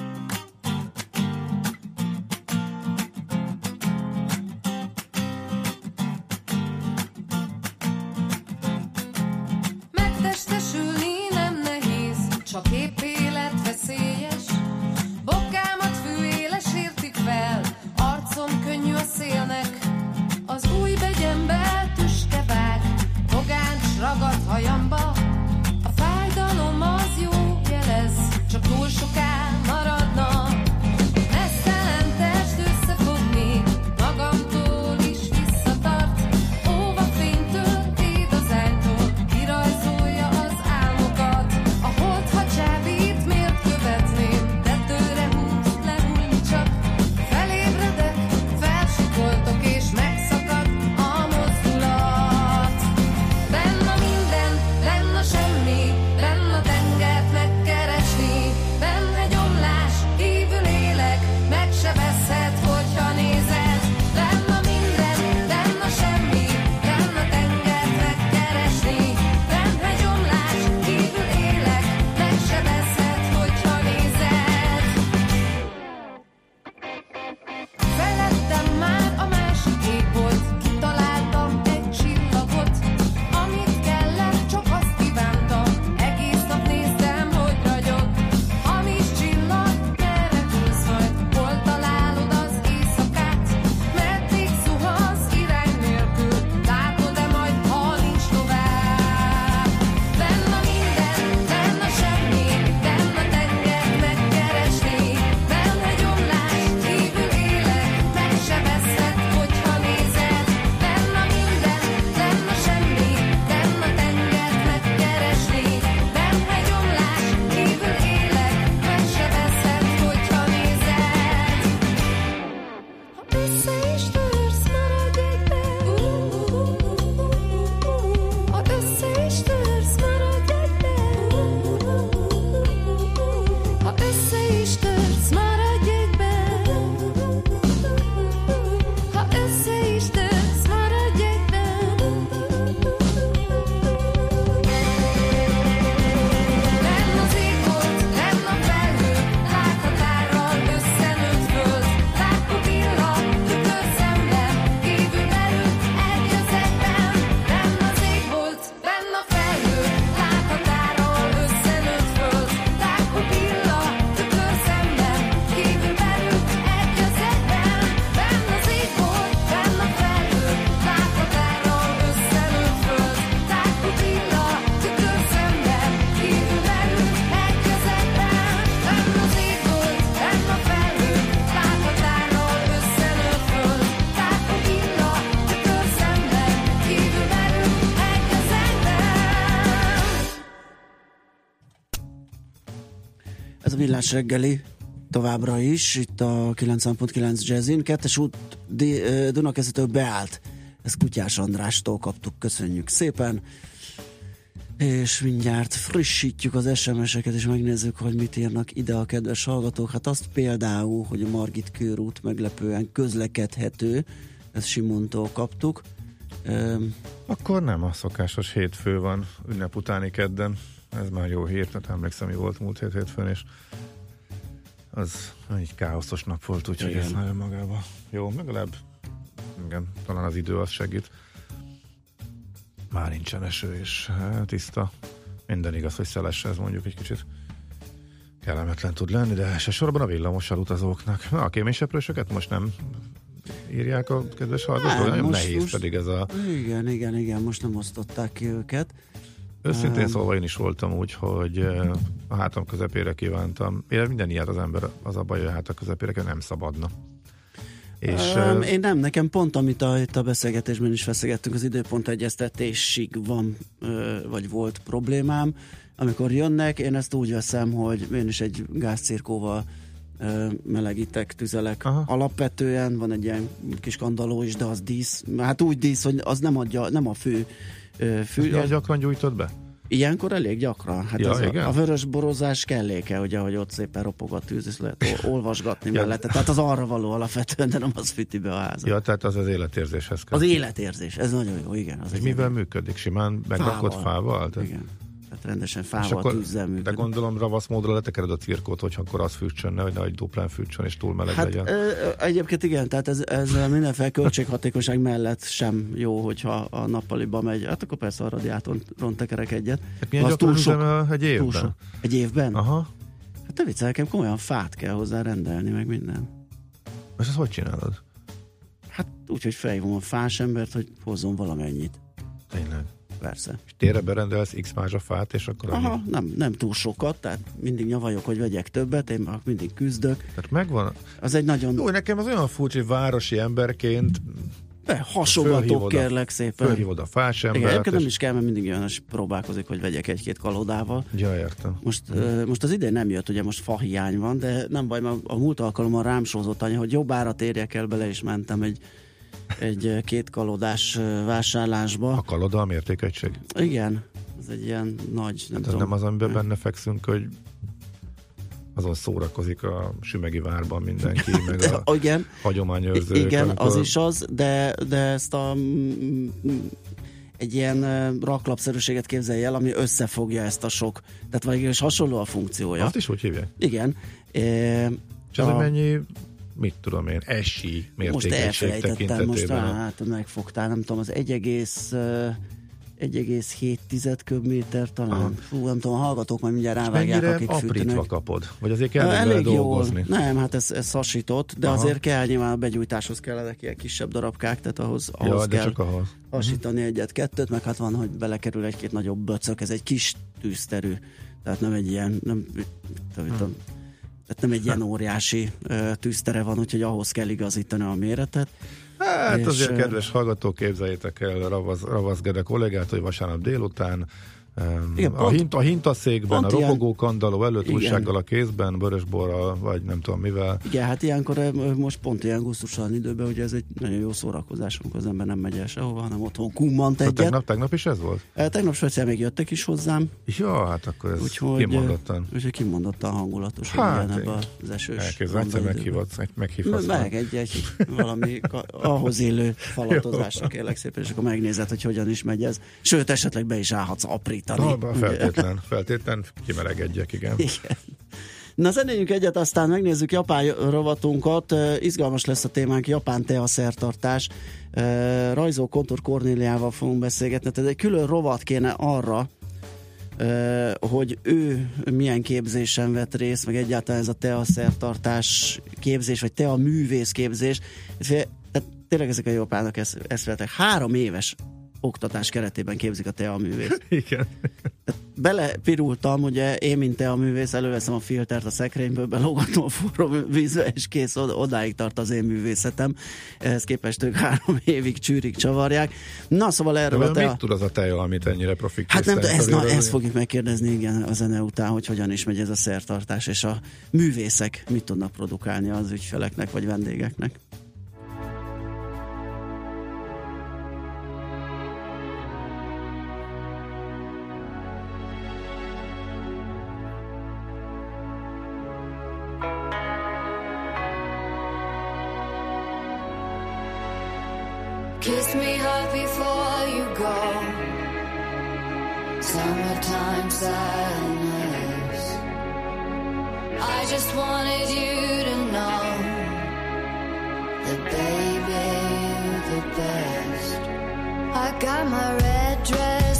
Villás reggeli továbbra is, itt a 90.9 Jazzin. Kettes út D- ö, Dunakeszetől beállt. Ezt Kutyás Andrástól kaptuk, köszönjük szépen. És mindjárt frissítjük az SMS-eket, és megnézzük, hogy mit írnak ide a kedves hallgatók. Hát azt például, hogy a Margit körút meglepően közlekedhető, ezt Simontól kaptuk. Öm, Akkor nem a szokásos hétfő van ünnep utáni kedden. Ez már jó hír, tehát emlékszem, mi volt múlt hét hétfőn, és az egy káoszos nap volt, úgyhogy Igen. ez nagyon magába jó, legalább igen, talán az idő az segít. Már nincsen eső, és eh, tiszta. Minden igaz, hogy szeles, ez mondjuk egy kicsit kellemetlen tud lenni, de elsősorban a villamossal utazóknak. Na, a kéményseprősöket most nem írják a kedves hallgatók, nagyon most- nehéz most- pedig ez a Igen, igen, igen, most nem osztották ki őket. Őszintén szólva én is voltam úgy, hogy eh, a hátam közepére kívántam. Én minden ilyet az ember, az a baj, hogy a hátam közepére nem szabadna. És, Um, én nem, nekem pont, amit a, itt a beszélgetésben is feszegettünk, az időpont egyeztetésig van, vagy volt problémám. Amikor jönnek, én ezt úgy veszem, hogy én is egy gázcirkóval melegítek, tüzelek. Aha. Alapvetően van egy ilyen kis kandaló is, de az dísz. Hát úgy dísz, hogy az nem, adja, nem a fő fű. Milyen gyakran gyújtod be? Ilyenkor elég gyakran. Hát Ja, az igen? a, a vörös borozás kelléke, ugye, hogy ott szépen ropog a tűz, és lehet ol- olvasgatni Ja. mellette. Tehát az arra való alapvetően, de nem az fűti be a házat. Ja, tehát az az életérzéshez kell. Az életérzés, ez nagyon jó, igen. Az És mivel működik? Simán megrakott Fával. fával? Tehát- Igen. Tehát rendesen És fával, akkor, tűzzel de működik. gondolom ravasz módra letekered a cirkót, hogy akkor az fűtsön, nehogy nagy duplán fűtsön, és túl meleg Hát legyen. ö, egyébként igen, tehát ez, ez mindenféle költséghatékonyság mellett sem jó, hogyha a nappaliba megy. Hát akkor persze a radiátoron tekerek egyet. Hát milyen Az túl sok. egy Túl évben? sok. Egy évben? Aha. Hát te viccelj, nekem komolyan fát kell hozzá rendelni, meg minden. És ezt hogy csinálod? Hát úgy, hogy felhívom a fás embert, hogy hozzon valamennyit. Tényleg. Persze. És térre berendelsz x más a fát, és akkor annyi. Aha, nem, nem túl sokat, tehát mindig nyavajok, hogy vegyek többet, én már mindig küzdök. Tehát megvan. Az egy nagyon... Jó, nekem az olyan furcsa, hogy városi emberként Be, hasogatok, kérlek szépen. Fölhívod a fás Igen, embert. egyébként nem és- is kell, mert mindig jön, és próbálkozik, hogy vegyek egy-két kalodával. Ja, értem. Most, uh, most az idén nem jött, ugye most fahiány van, de nem baj, mert a múlt alkalommal rám sózott anya, hogy jobb árat érjek el bele, és mentem egy, egy ö, két kalodás ö, vásárlásba. A kaloda a mértékegység. Igen, ez egy ilyen nagy, nem Hát ez tudom. nem az, amiben benne fekszünk, hogy azon szórakozik a sümegi várban mindenki, meg a Igen. hagyományőrzők. Igen, amikor- az is az, de, de ezt a mm, mm, egy ilyen ö, raklapszerűséget képzelj el, ami összefogja ezt a sok. Tehát vagy is hasonló a funkciója. Azt is úgy hívják. Igen. E, És az, hogy mennyi, mit tudom én, esi most mértékegység elfelejtettem, most tekintetében. hát megfogtál, nem tudom, az 1, ö, 1,7 köbméter talán. Fú, nem tudom, a hallgatók majd mindjárt rávágják, akik aprítva fűtenek. kapod? Vagy azért kell Elég vele jól. dolgozni? Nem, hát ez, ez hasított, de Aha. azért kell nyilván a begyújtáshoz kellenek ilyen kisebb darabkák, tehát ahhoz, Ja, ahhoz de kell csak ahhoz. hasítani egyet-kettőt, meg hát van, hogy belekerül egy-két nagyobb böcök, ez egy kis tűzterű, tehát nem egy ilyen, nem, tudom, tudom, tehát nem egy ilyen óriási ö, tűztere van, úgyhogy ahhoz kell igazítani a méretet. Hát És, azért, kedves hallgatók, képzeljétek el Ravaz, Ravaszgede kollégát, hogy vasárnap délután Igen, a, hint, a hintaszékben, a robogó kandalló előtt Igen. újsággal a kézben, vörösborral, vagy nem tudom mivel. Igen, hát ilyenkor most pont ilyen gusztusalan időben, hogy ez egy nagyon jó szórakozás, amikor az ember nem megy el sehova, hanem otthon kummant De egyet. tegnap, tegnap is ez volt? Eh, Tegnap speciál még jöttek is hozzám. Ja, hát akkor ez Úgyhogy, kimondottan. Úgyhogy kimondottan hangulatos, Hát, hát, ebbe az esős. Elképzel, egyszer meghívhatsz, meg- meghívhatsz. Meg egy, egy valami ahhoz élő falatozásra kérlek szépen, és akkor megnézed, hogy hogyan is megy ez. Sőt, esetleg be is állhatsz aprítani. Na, na, feltétlen, feltétlen kimelegedjek, igen. Igen. Na zenéljünk egyet, aztán megnézzük japán rovatunkat. Izgalmas lesz a témánk, japán tea szertartás. Ö, Rajzó Kontor Kornéliával fogunk beszélgetni. Tehát egy külön rovat kéne arra, hogy ő milyen képzésen vett részt, meg egyáltalán ez a tea szertartás képzés, vagy tea művész képzés. Tehát tényleg ezek a japánok ezt, ezt vettek. Három éves oktatás keretében képzik a művész. Igen. Belepirultam, ugye én, mint te a művész, előveszem a filtert a szekrényből, belógatom a forró vízbe, és kész, od- odáig tart az én művészetem. Ehhez képest ők három évig csűrik, csavarják. Na, szóval De erről a vajon te mit tud az a teja, amit ennyire profik Hát nem, de ez, na, ezt fogjuk megkérdezni, igen, a zene után, hogy hogyan is megy ez a szertartás, és a művészek mit tudnak produkálni az ügyfeleknek, vagy vendégeknek. Sadness. I just wanted you to know that baby you're the best. I got my red dress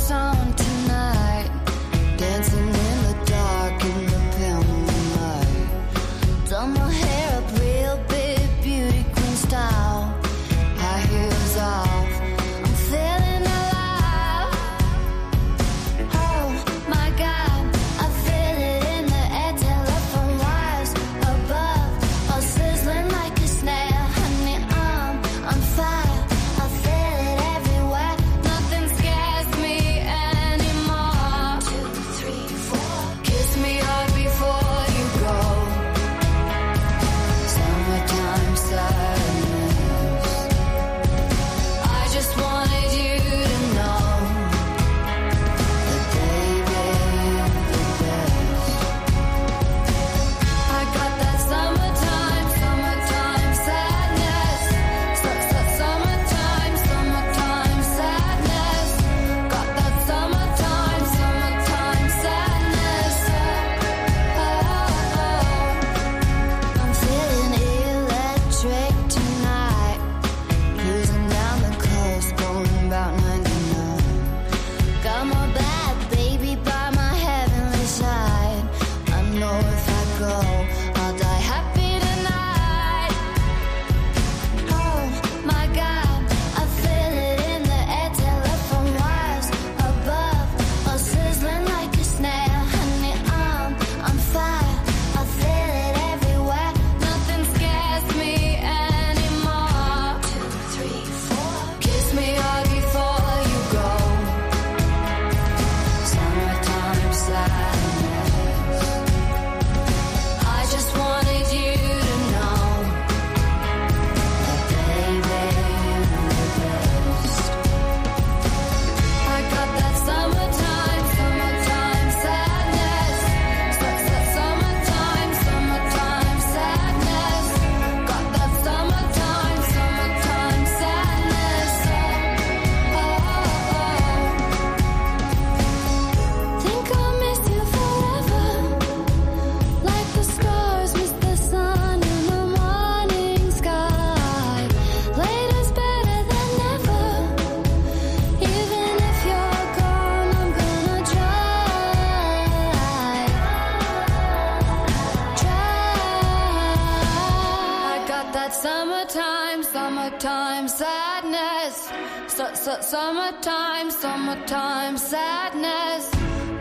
summertime, summertime sadness.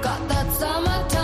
Got that summertime,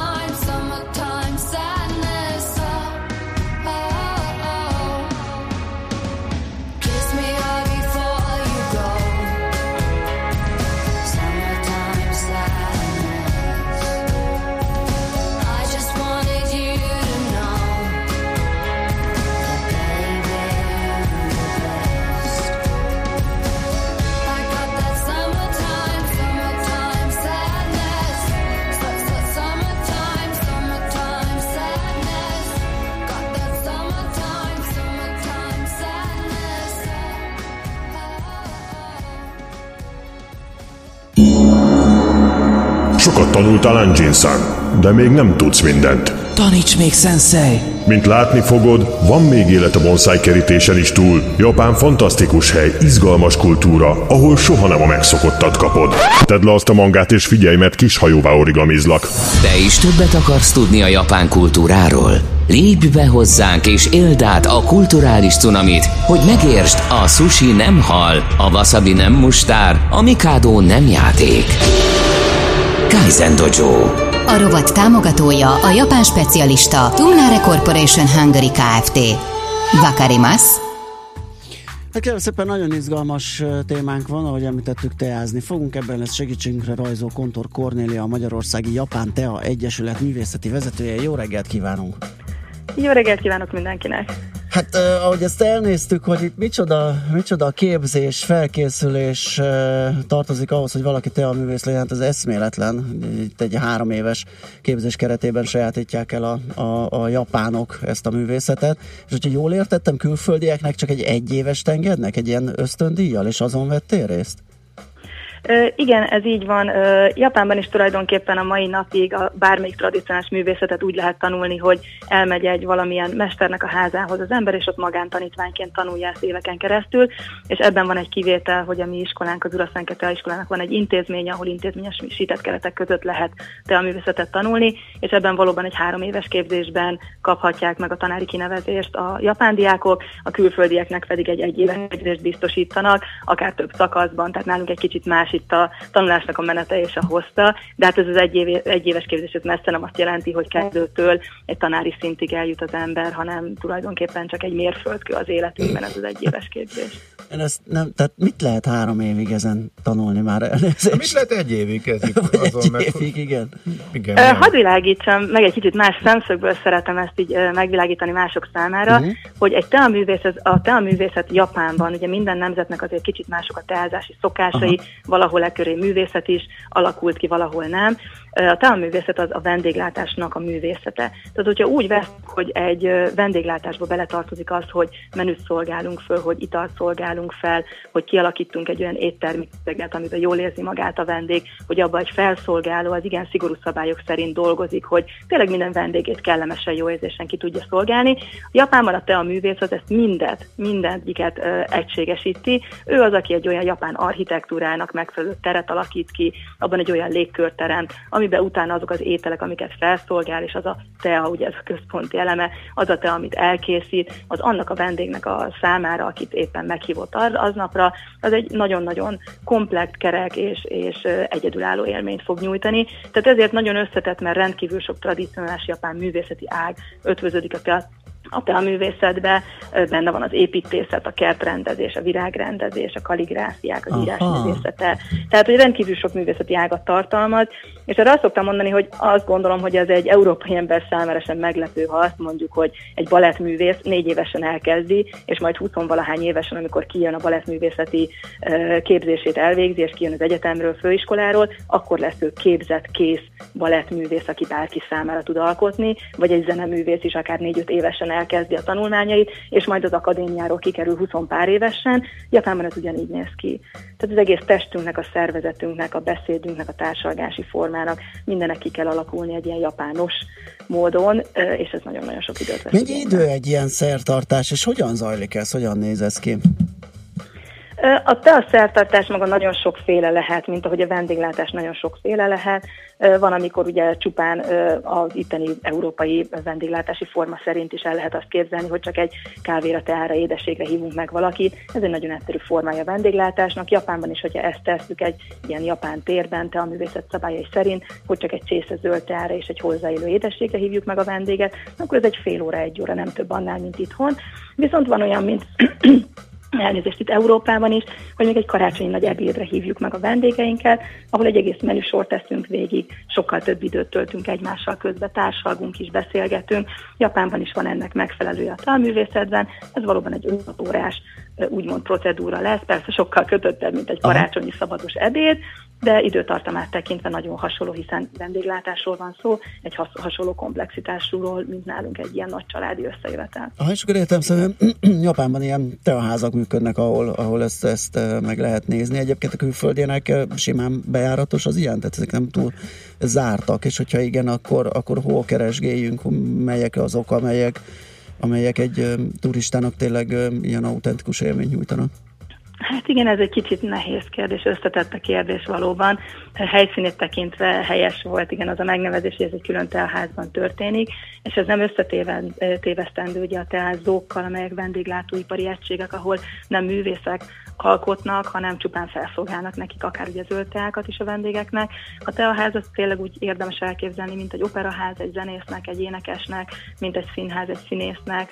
Sokat tanultál Anjin-san, de még nem tudsz mindent. Taníts még, sensei! Mint látni fogod, van még élet a bonsai kerítésen is túl. Japán fantasztikus hely, izgalmas kultúra, ahol soha nem a megszokottat kapod. Tedd le azt a mangát és figyelj, mert kis hajóvá origamizlak. Te is többet akarsz tudni a japán kultúráról? Lépj be hozzánk és éld át a kulturális cunamit, hogy megértsd, a sushi nem hal, a wasabi nem mustár, a mikado nem játék. Kaizen Dojo. A rovat támogatója a japán specialista Tumnare Corporation Hungary Kft. Vakarimasu. Hát kérem szépen, nagyon izgalmas témánk van, ahogy említettük, teázni fogunk. Ebben lesz segítségünkre rajzó Kontor Kornélia, a Magyarországi Japán Tea Egyesület művészeti vezetője. Jó reggelt kívánunk! Jó reggelt kívánok mindenkinek! Hát uh, ahogy ezt elnéztük, hogy itt micsoda, micsoda képzés, felkészülés uh, tartozik ahhoz, hogy valaki tea művész legyen, hát ez eszméletlen. Itt egy három éves képzés keretében sajátítják el a, a, a japánok ezt a művészetet. És hogyha jól értettem, külföldieknek csak egy egyéves engednek, egy ilyen ösztöndíjjal, és azon vettél részt? Igen, ez így van. Japánban is tulajdonképpen a mai napig a bármelyik tradicionális művészetet úgy lehet tanulni, hogy elmegy egy valamilyen mesternek a házához az ember, és ott magántanítványként tanulja ezt éveken keresztül, és ebben van egy kivétel, hogy a mi iskolánk, az Uraszánke Tea iskolának van egy intézménye, ahol intézményesített keretek között lehet te a művészetet tanulni, és ebben valóban egy három éves képzésben kaphatják meg a tanári kinevezést a japán diákok, a külföldieknek pedig egy egyéves képzést biztosítanak, akár több szakaszban, tehát nálunk egy kicsit más itt a tanulásnak a menete és a hozta, de hát ez az egyéves, egyéves képzés, ez messze nem azt jelenti, hogy kezdőtől egy tanári szintig eljut az ember, hanem tulajdonképpen csak egy mérföldkő az életünkben ez az egyéves képzés. Én ezt nem, tehát mit lehet három évig ezen tanulni már? Elnézést. Mit lehet egy évig? Vagy azon egy meg- évig, igen. Igen, igen. Hadd világítsam, meg egy kicsit más szemszögből szeretem ezt így megvilágítani mások számára, Mhm. hogy egy teaművészet, a teaművészet Japánban, ugye minden nemzetnek azért kicsit mások a teázási szokásai, valahol e köré művészet is alakult ki, valahol nem. A teaművészet az a vendéglátásnak a művészete. Tehát, hogyha úgy vesz, hogy egy vendéglátásba beletartozik az, hogy menüt szolgálunk föl, hogy italt szolgálunk fel, hogy kialakítunk egy olyan éttermi közeget, amiben jól érzi magát a vendég, hogy abban egy felszolgáló az igen szigorú szabályok szerint dolgozik, hogy tényleg minden vendégét kellemesen, jó érzésen ki tudja szolgálni. Japánban a te a művész az ezt mindet, mindegyiket ö, egységesíti. Ő az, aki egy olyan japán architektúrának megfelelő teret alakít ki, abban egy olyan légkört teremt, amiben utána azok az ételek, amiket felszolgál, és az a tea, ugye ez a központi eleme, az a tea, amit elkészít, az annak a vendégnek a számára, akit éppen meghívott az, aznapra, az egy nagyon-nagyon komplex, kerek és, és egyedülálló élményt fog nyújtani. Tehát ezért nagyon összetett, mert rendkívül sok tradicionális japán művészeti ág ötvöződik a a teaművészetbe ö, benne van az építészet, a kertrendezés, a virágrendezés, a kaligráfiák, az írásművészete. Tehát, hogy rendkívül sok művészeti ágat tartalmaz, és erre azt szoktam mondani, hogy azt gondolom, hogy ez egy európai ember számára sem meglepő, ha azt mondjuk, hogy egy balettművész négy évesen elkezdi, és majd 20 valahány évesen, amikor kijön a balettművészeti képzését elvégzi, és kijön az egyetemről, főiskoláról, akkor lesz ő képzett, kész balettművész, aki bárki számára tud alkotni, vagy egy zeneművész is akár négy-öt évesen elkezdi a tanulmányait, és majd az akadémiáról kikerül 20 pár évesen. Japánban ez ugyanígy néz ki. Tehát az egész testünknek, a szervezetünknek, a beszédünknek, a társalgási formának mindenek ki kell alakulni egy ilyen japános módon, és ez nagyon-nagyon sok időt vesz. Mennyi idő egy ilyen szertartás, és hogyan zajlik ez, hogyan néz ez ki? A te a szertartás maga nagyon sokféle lehet, mint ahogy a vendéglátás nagyon sokféle lehet. Van, amikor ugye csupán az itteni európai vendéglátási forma szerint is el lehet azt képzelni, hogy csak egy kávéra, teára, édességre hívunk meg valakit. Ez egy nagyon egyszerű formája a vendéglátásnak. Japánban is, hogyha ezt tesszük egy ilyen japán térben, te a művészet szabályai szerint, hogy csak egy csésze zöld teára és egy hozzáillő édességre hívjuk meg a vendéget, akkor ez egy fél óra, egy óra, nem több annál, mint itthon. Viszont van olyan, mint elnézést itt Európában is, hogy még egy karácsonyi nagy ebédre hívjuk meg a vendégeinket, ahol egy egész menüsort teszünk végig, sokkal több időt töltünk egymással közbe, társalgunk is, beszélgetünk. Japánban is van ennek megfelelője a talművészetben, ez valóban egy 5 órás úgymond procedúra lesz, persze sokkal kötöttebb, mint egy karácsonyi szabados ebéd, de időtartamát tekintve nagyon hasonló, hiszen vendéglátásról van szó, egy has- hasonló komplexitásúról, mint nálunk egy ilyen nagy családi összejövetel. Ha és akkor értem, szóval Japánban ilyen teaházak működnek, ahol, ahol ezt, ezt eh, meg lehet nézni. Egyébként a külföldének eh, simán bejáratos az ilyen, tehát ezek nem túl zártak, és hogyha igen, akkor, akkor hol keresgéljünk, melyek azok, amelyek, amelyek egy eh, turistának tényleg ilyen autentikus élmény nyújtanak. Hát igen, ez egy kicsit nehéz kérdés, összetett a kérdés valóban. Helyszínét tekintve helyes volt, igen, az a megnevezés, hogy ez egy külön teaházban történik, és ez nem összetévesztendő ugye a teázókkal, amelyek vendéglátóipari egységek, ahol nem művészek alkotnak, hanem csupán felszolgálnak nekik akár ugye zöld is a vendégeknek. A teaház az tényleg úgy érdemes elképzelni, mint egy operaház egy zenésznek, egy énekesnek, mint egy színház egy színésznek,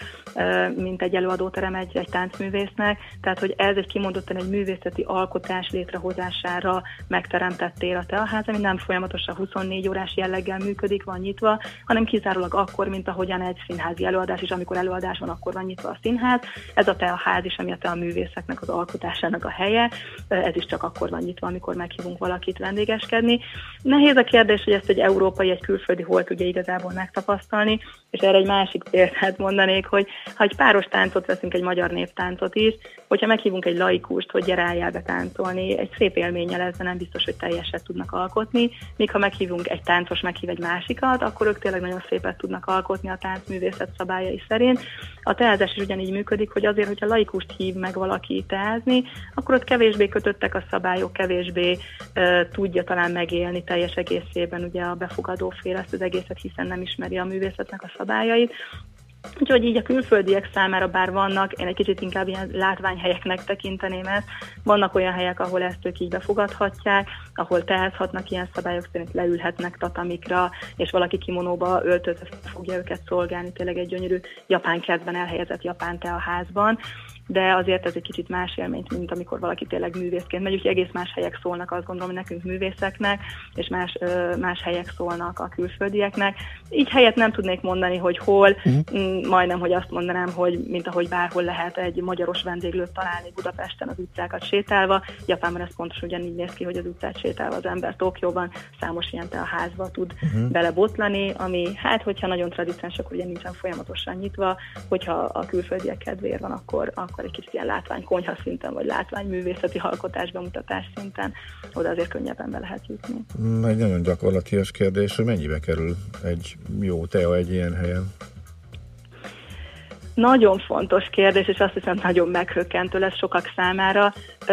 mint egy előadóterem egy, egy táncművésznek. Tehát, hogy ez egy kimondottan egy művészeti alkotás létrehozására megteremtett tér a teaház, ami nem folyamatosan 24 órás jelleggel működik, van nyitva, hanem kizárólag akkor, mint ahogyan egy színházi előadás is, amikor előadás van, akkor van nyitva a színház. Ez a teaház is, ami a tea művészeknek az alkotásának a helye, ez is csak akkor van nyitva, amikor meghívunk valakit vendégeskedni. Nehéz a kérdés, hogy ezt egy európai, egy külföldi hol tudja igazából megtapasztalni, és erre egy másik példát mondanék, hogy ha egy páros táncot veszünk, egy magyar néptáncot is, hogyha meghívunk egy laikust, hogy gyere álljál be táncolni, egy szép élménye lesz, nem biztos, hogy teljeset tudnak alkotni, míg ha meghívunk egy táncos, meghív egy másikat, akkor ők tényleg nagyon szépet tudnak alkotni a táncművészet szabályai szerint. A teázás is ugyanígy működik, hogy azért, hogyha laikust hív meg valaki teázni, akkor ott kevésbé kötöttek a szabályok, kevésbé uh, tudja talán megélni teljes egészében ugye a befogadó fél ezt az egészet, hiszen nem ismeri a művészetnek a szabályait. Úgyhogy így a külföldiek számára bár vannak, én egy kicsit inkább ilyen látványhelyeknek tekinteném ezt, vannak olyan helyek, ahol ezt ők így befogadhatják, ahol teázhatnak ilyen szabályok szerint, leülhetnek tatamikra, és valaki kimonóba öltözve fogja őket szolgálni, tényleg egy gyönyörű japán kertben elhelyezett japán házban de azért ez egy kicsit más élményt, mint amikor valaki tényleg művészként megy, úgyhogy egész más helyek szólnak, azt gondolom, hogy nekünk művészeknek, és más, más helyek szólnak a külföldieknek. Így helyet nem tudnék mondani, hogy hol, mm. majdnem, hogy azt mondanám, hogy mint ahogy bárhol lehet egy magyaros vendéglőt találni Budapesten az utcákat sétálva, Japánban ez pontosan ugyanígy néz ki, hogy az utcát sétálva az ember Tokióban számos ilyen te a házba tud uh-huh. belebotlani, ami hát, hogyha nagyon tradicionális, akkor ugye nincsen folyamatosan nyitva, hogyha a külföldiek kedvéért van, akkor, akkor egy kicsit ilyen látvány konyha szinten, vagy látvány művészeti alkotás bemutatás szinten, oda azért könnyebben be lehet jutni. Egy nagyon gyakorlatias kérdés, hogy mennyibe kerül egy jó tea egy ilyen helyen? Nagyon fontos kérdés, és azt hiszem nagyon meghökkentő lesz sokak számára.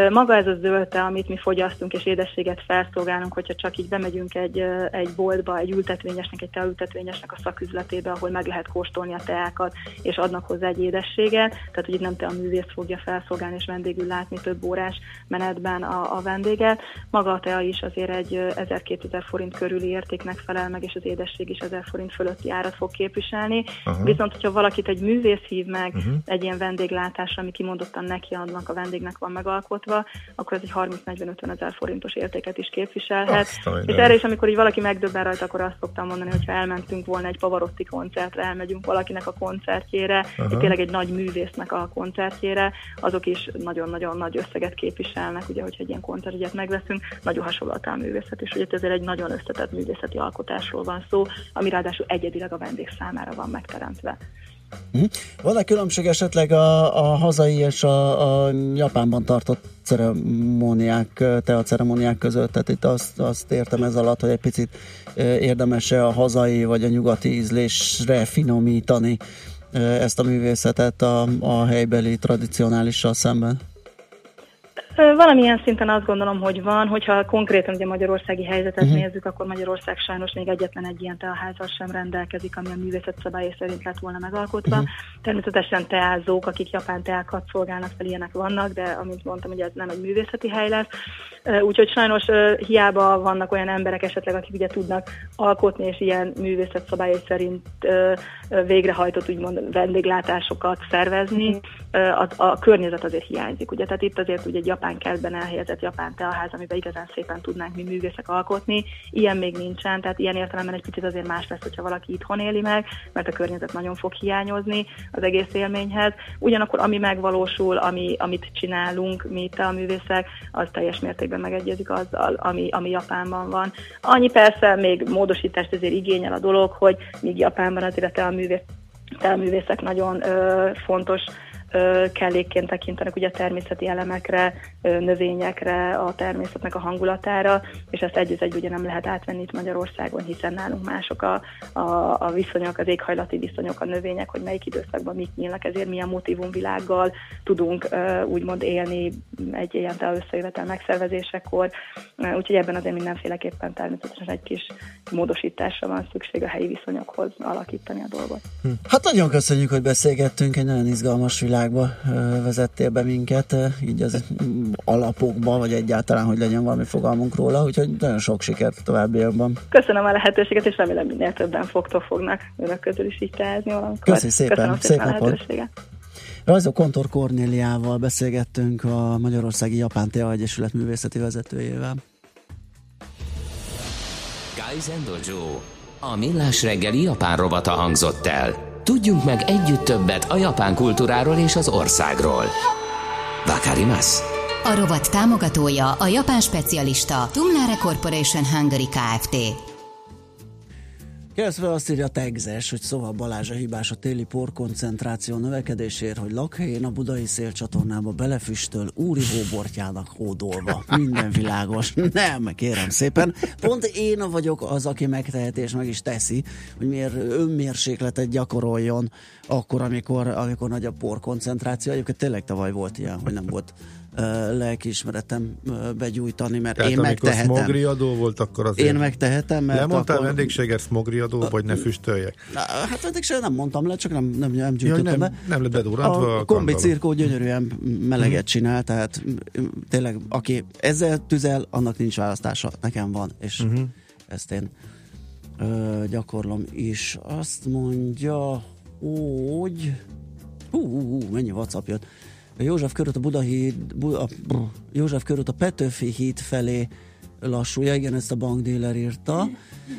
Maga ez a zöld tea, amit mi fogyasztunk és édességet felszolgálunk, hogyha csak így bemegyünk egy, egy boltba, egy ültetvényesnek, egy teaültetvényesnek a szaküzletébe, ahol meg lehet kóstolni a teákat, és adnak hozzá egy édességet. Tehát, hogy itt nem te a művész fogja felszolgálni és vendégül látni több órás menetben a, a vendéget. Maga a tea is azért egy ö, 1000-2000 forint körüli értéknek felel meg, és az édesség is 1000 forint fölötti árat fog képviselni. Aha. Viszont, hogyha valakit egy művész hív meg Mhm. egy ilyen vendéglátásra, ami kimondottan neki adnak, a vendégnek van megalkotva, akkor ez egy 30-40-50 ezer forintos értéket is képviselhet. Azt a És erre is, amikor így valaki megdöbben rajta, akkor azt szoktam mondani, hogy ha elmentünk volna egy Pavarotti koncertre, elmegyünk valakinek a koncertjére, egy tényleg egy nagy művésznek a koncertjére, azok is nagyon-nagyon nagy összeget képviselnek, ugye, hogyha egy ilyen koncertjegyet megveszünk, nagyon hasonló a művészet, és ugye ezért egy nagyon összetett művészeti alkotásról van szó, ami ráadásul egyedileg a vendég számára van megteremtve. Hm? Van-e különbség esetleg a, a hazai és a, a Japánban tartott ceremóniák, te a ceremóniák között? Tehát itt azt, azt értem ez alatt, hogy egy picit érdemes-e a hazai vagy a nyugati ízlésre finomítani ezt a művészetet a, a helybeli tradicionálissal szemben? Valamilyen szinten azt gondolom, hogy van, hogyha konkrétan ugye magyarországi helyzetet uh-huh. nézzük, akkor Magyarország sajnos még egyetlen egy ilyen teaházzal sem rendelkezik, ami a művészet szabályai szerint lett volna megalkotva. Uh-huh. Természetesen teázók, akik japán teákat szolgálnak fel, ilyenek vannak, de amint mondtam, ugye ez nem egy művészeti hely lesz. Úgyhogy sajnos hiába vannak olyan emberek esetleg, akik ugye tudnak alkotni, és ilyen művészet szabályai szerint végrehajtott úgymond vendéglátásokat szervezni, ö, a, a környezet azért hiányzik. Ugye? Tehát itt azért ugye egy japán kertben elhelyezett japán teaház, amiben igazán szépen tudnánk mi művészek alkotni. Ilyen még nincsen, tehát ilyen értelemben egy picit azért más lesz, hogyha valaki itthon éli meg, mert a környezet nagyon fog hiányozni az egész élményhez. Ugyanakkor ami megvalósul, ami, amit csinálunk mi itt a művészek, az teljes mértékben megegyezik azzal, ami, ami Japánban van. Annyi persze még módosítást azért igényel a dolog, hogy míg Japánban azért a művész, művészek nagyon ö, fontos kellékként tekintenek ugye a természeti elemekre, növényekre, a természetnek a hangulatára, és ezt egy egy ugye nem lehet átvenni itt Magyarországon, hiszen nálunk mások a, a, a viszonyok, az éghajlati viszonyok, a növények, hogy melyik időszakban mit nyílnak, ezért milyen motivumvilággal tudunk úgymond élni egy ilyen összejövetel megszervezésekor, úgyhogy ebben azért mindenféleképpen természetesen egy kis módosításra van szükség a helyi viszonyokhoz alakítani a dolgot. Hát nagyon köszönjük, hogy beszélgettünk, egy nagyon izgalmas világba vezettél be minket, így az mm, alapokba, vagy egyáltalán, hogy legyen valami fogalmunk róla, úgyhogy nagyon sok sikert a továbbiakban. Köszönöm a lehetőséget, és remélem minél többen fogtok fognak önök közül is így teázni valamikor. Köszi szépen, Köszönöm szép szépen a napot. lehetőséget. Rajzó Kontor Kornéliával beszélgettünk a Magyarországi Japán Tea Egyesület művészeti vezetőjével. Kaizen Dojo. A millás reggeli japán rovata hangzott el. Tudjunk meg együtt többet a japán kultúráról és az országról. Vakarimasu. A rovat támogatója a japán specialista Tumnare Corporation Hungary Kft. Keresztve azt írja a Tegzes, hogy szóval Balázs a hibás a téli porkoncentráció növekedésért, hogy lakhelyén a budai szélcsatornába belefüstöl úri hóbortjának hódolva. Minden világos. Nem, kérem szépen. Pont én vagyok az, aki megteheti és meg is teszi, hogy miért önmérsékletet gyakoroljon akkor, amikor, amikor nagy a porkoncentráció. Egyébként tényleg tavaly volt ilyen, hogy nem volt lelkiismeretem begyújtani, mert Tehát én megtehetem. smogri adó volt, akkor azért... Én megtehetem, mert Lemondtál akkor... vendégséget smogri adó, vagy ne füstöljek? Na, Hát sem nem mondtam le, csak nem, nem, nem gyűjtöttem nem, be. nem lett bedurrantva A a kombi cirkó gyönyörűen meleget csinál, tehát tényleg, aki ezzel tüzel, annak nincs választása. Nekem van, és Mhm. ezt én ö, gyakorlom is. Azt mondja, hogy hú, hú, hú mennyi WhatsApp jött. A József körút a Budahíd, Bu, a, József körút a Petőfi híd felé lassulja, igen, ezt a bankdíler írta.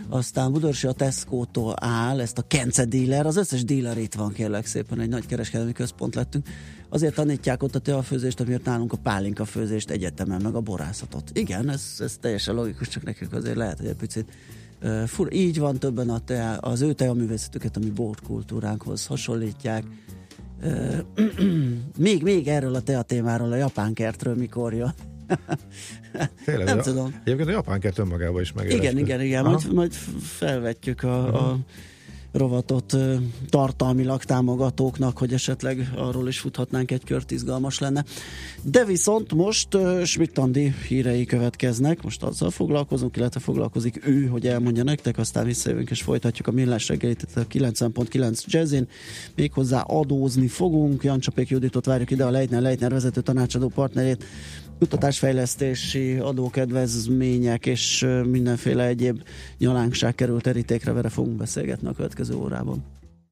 Aztán Budorsi a Tesco-tól áll, ezt a Kence díler, az összes díler itt van, kérlek szépen, egy nagy kereskedelmi központ lettünk. Azért tanítják ott a teafőzést, amiért nálunk a pálinka főzést egyetemen, meg a borászatot. Igen, ez, ez teljesen logikus, csak nekünk azért lehet, hogy egy picit uh, fur. Így van többen a tea, az ő teaművészetüket, ami borkultúránkhoz hasonlítják. Ö, még, még erről a tea témáról, a japán kertről mikor jön. Tényleg, nem a- tudom. Egyébként a japán kert önmagában is megérezte. Igen, igen, igen, Aha. majd, majd felvetjük a, a rovatot tartalmilag támogatóknak, hogy esetleg arról is futhatnánk egy kört, izgalmas lenne. De viszont most uh, Schmidt Andi hírei következnek, most azzal foglalkozunk, illetve foglalkozik ő, hogy elmondja nektek, aztán visszajövünk és folytatjuk a millás reggelit a 90.9 jazzin, méghozzá adózni fogunk, Jancsapék Juditot várjuk ide, a Leitner, Leitner vezető tanácsadó partnerét, kutatásfejlesztési adókedvezmények és mindenféle egyéb nyalánkság került terítékre, vele fogunk beszélgetni a következő órában.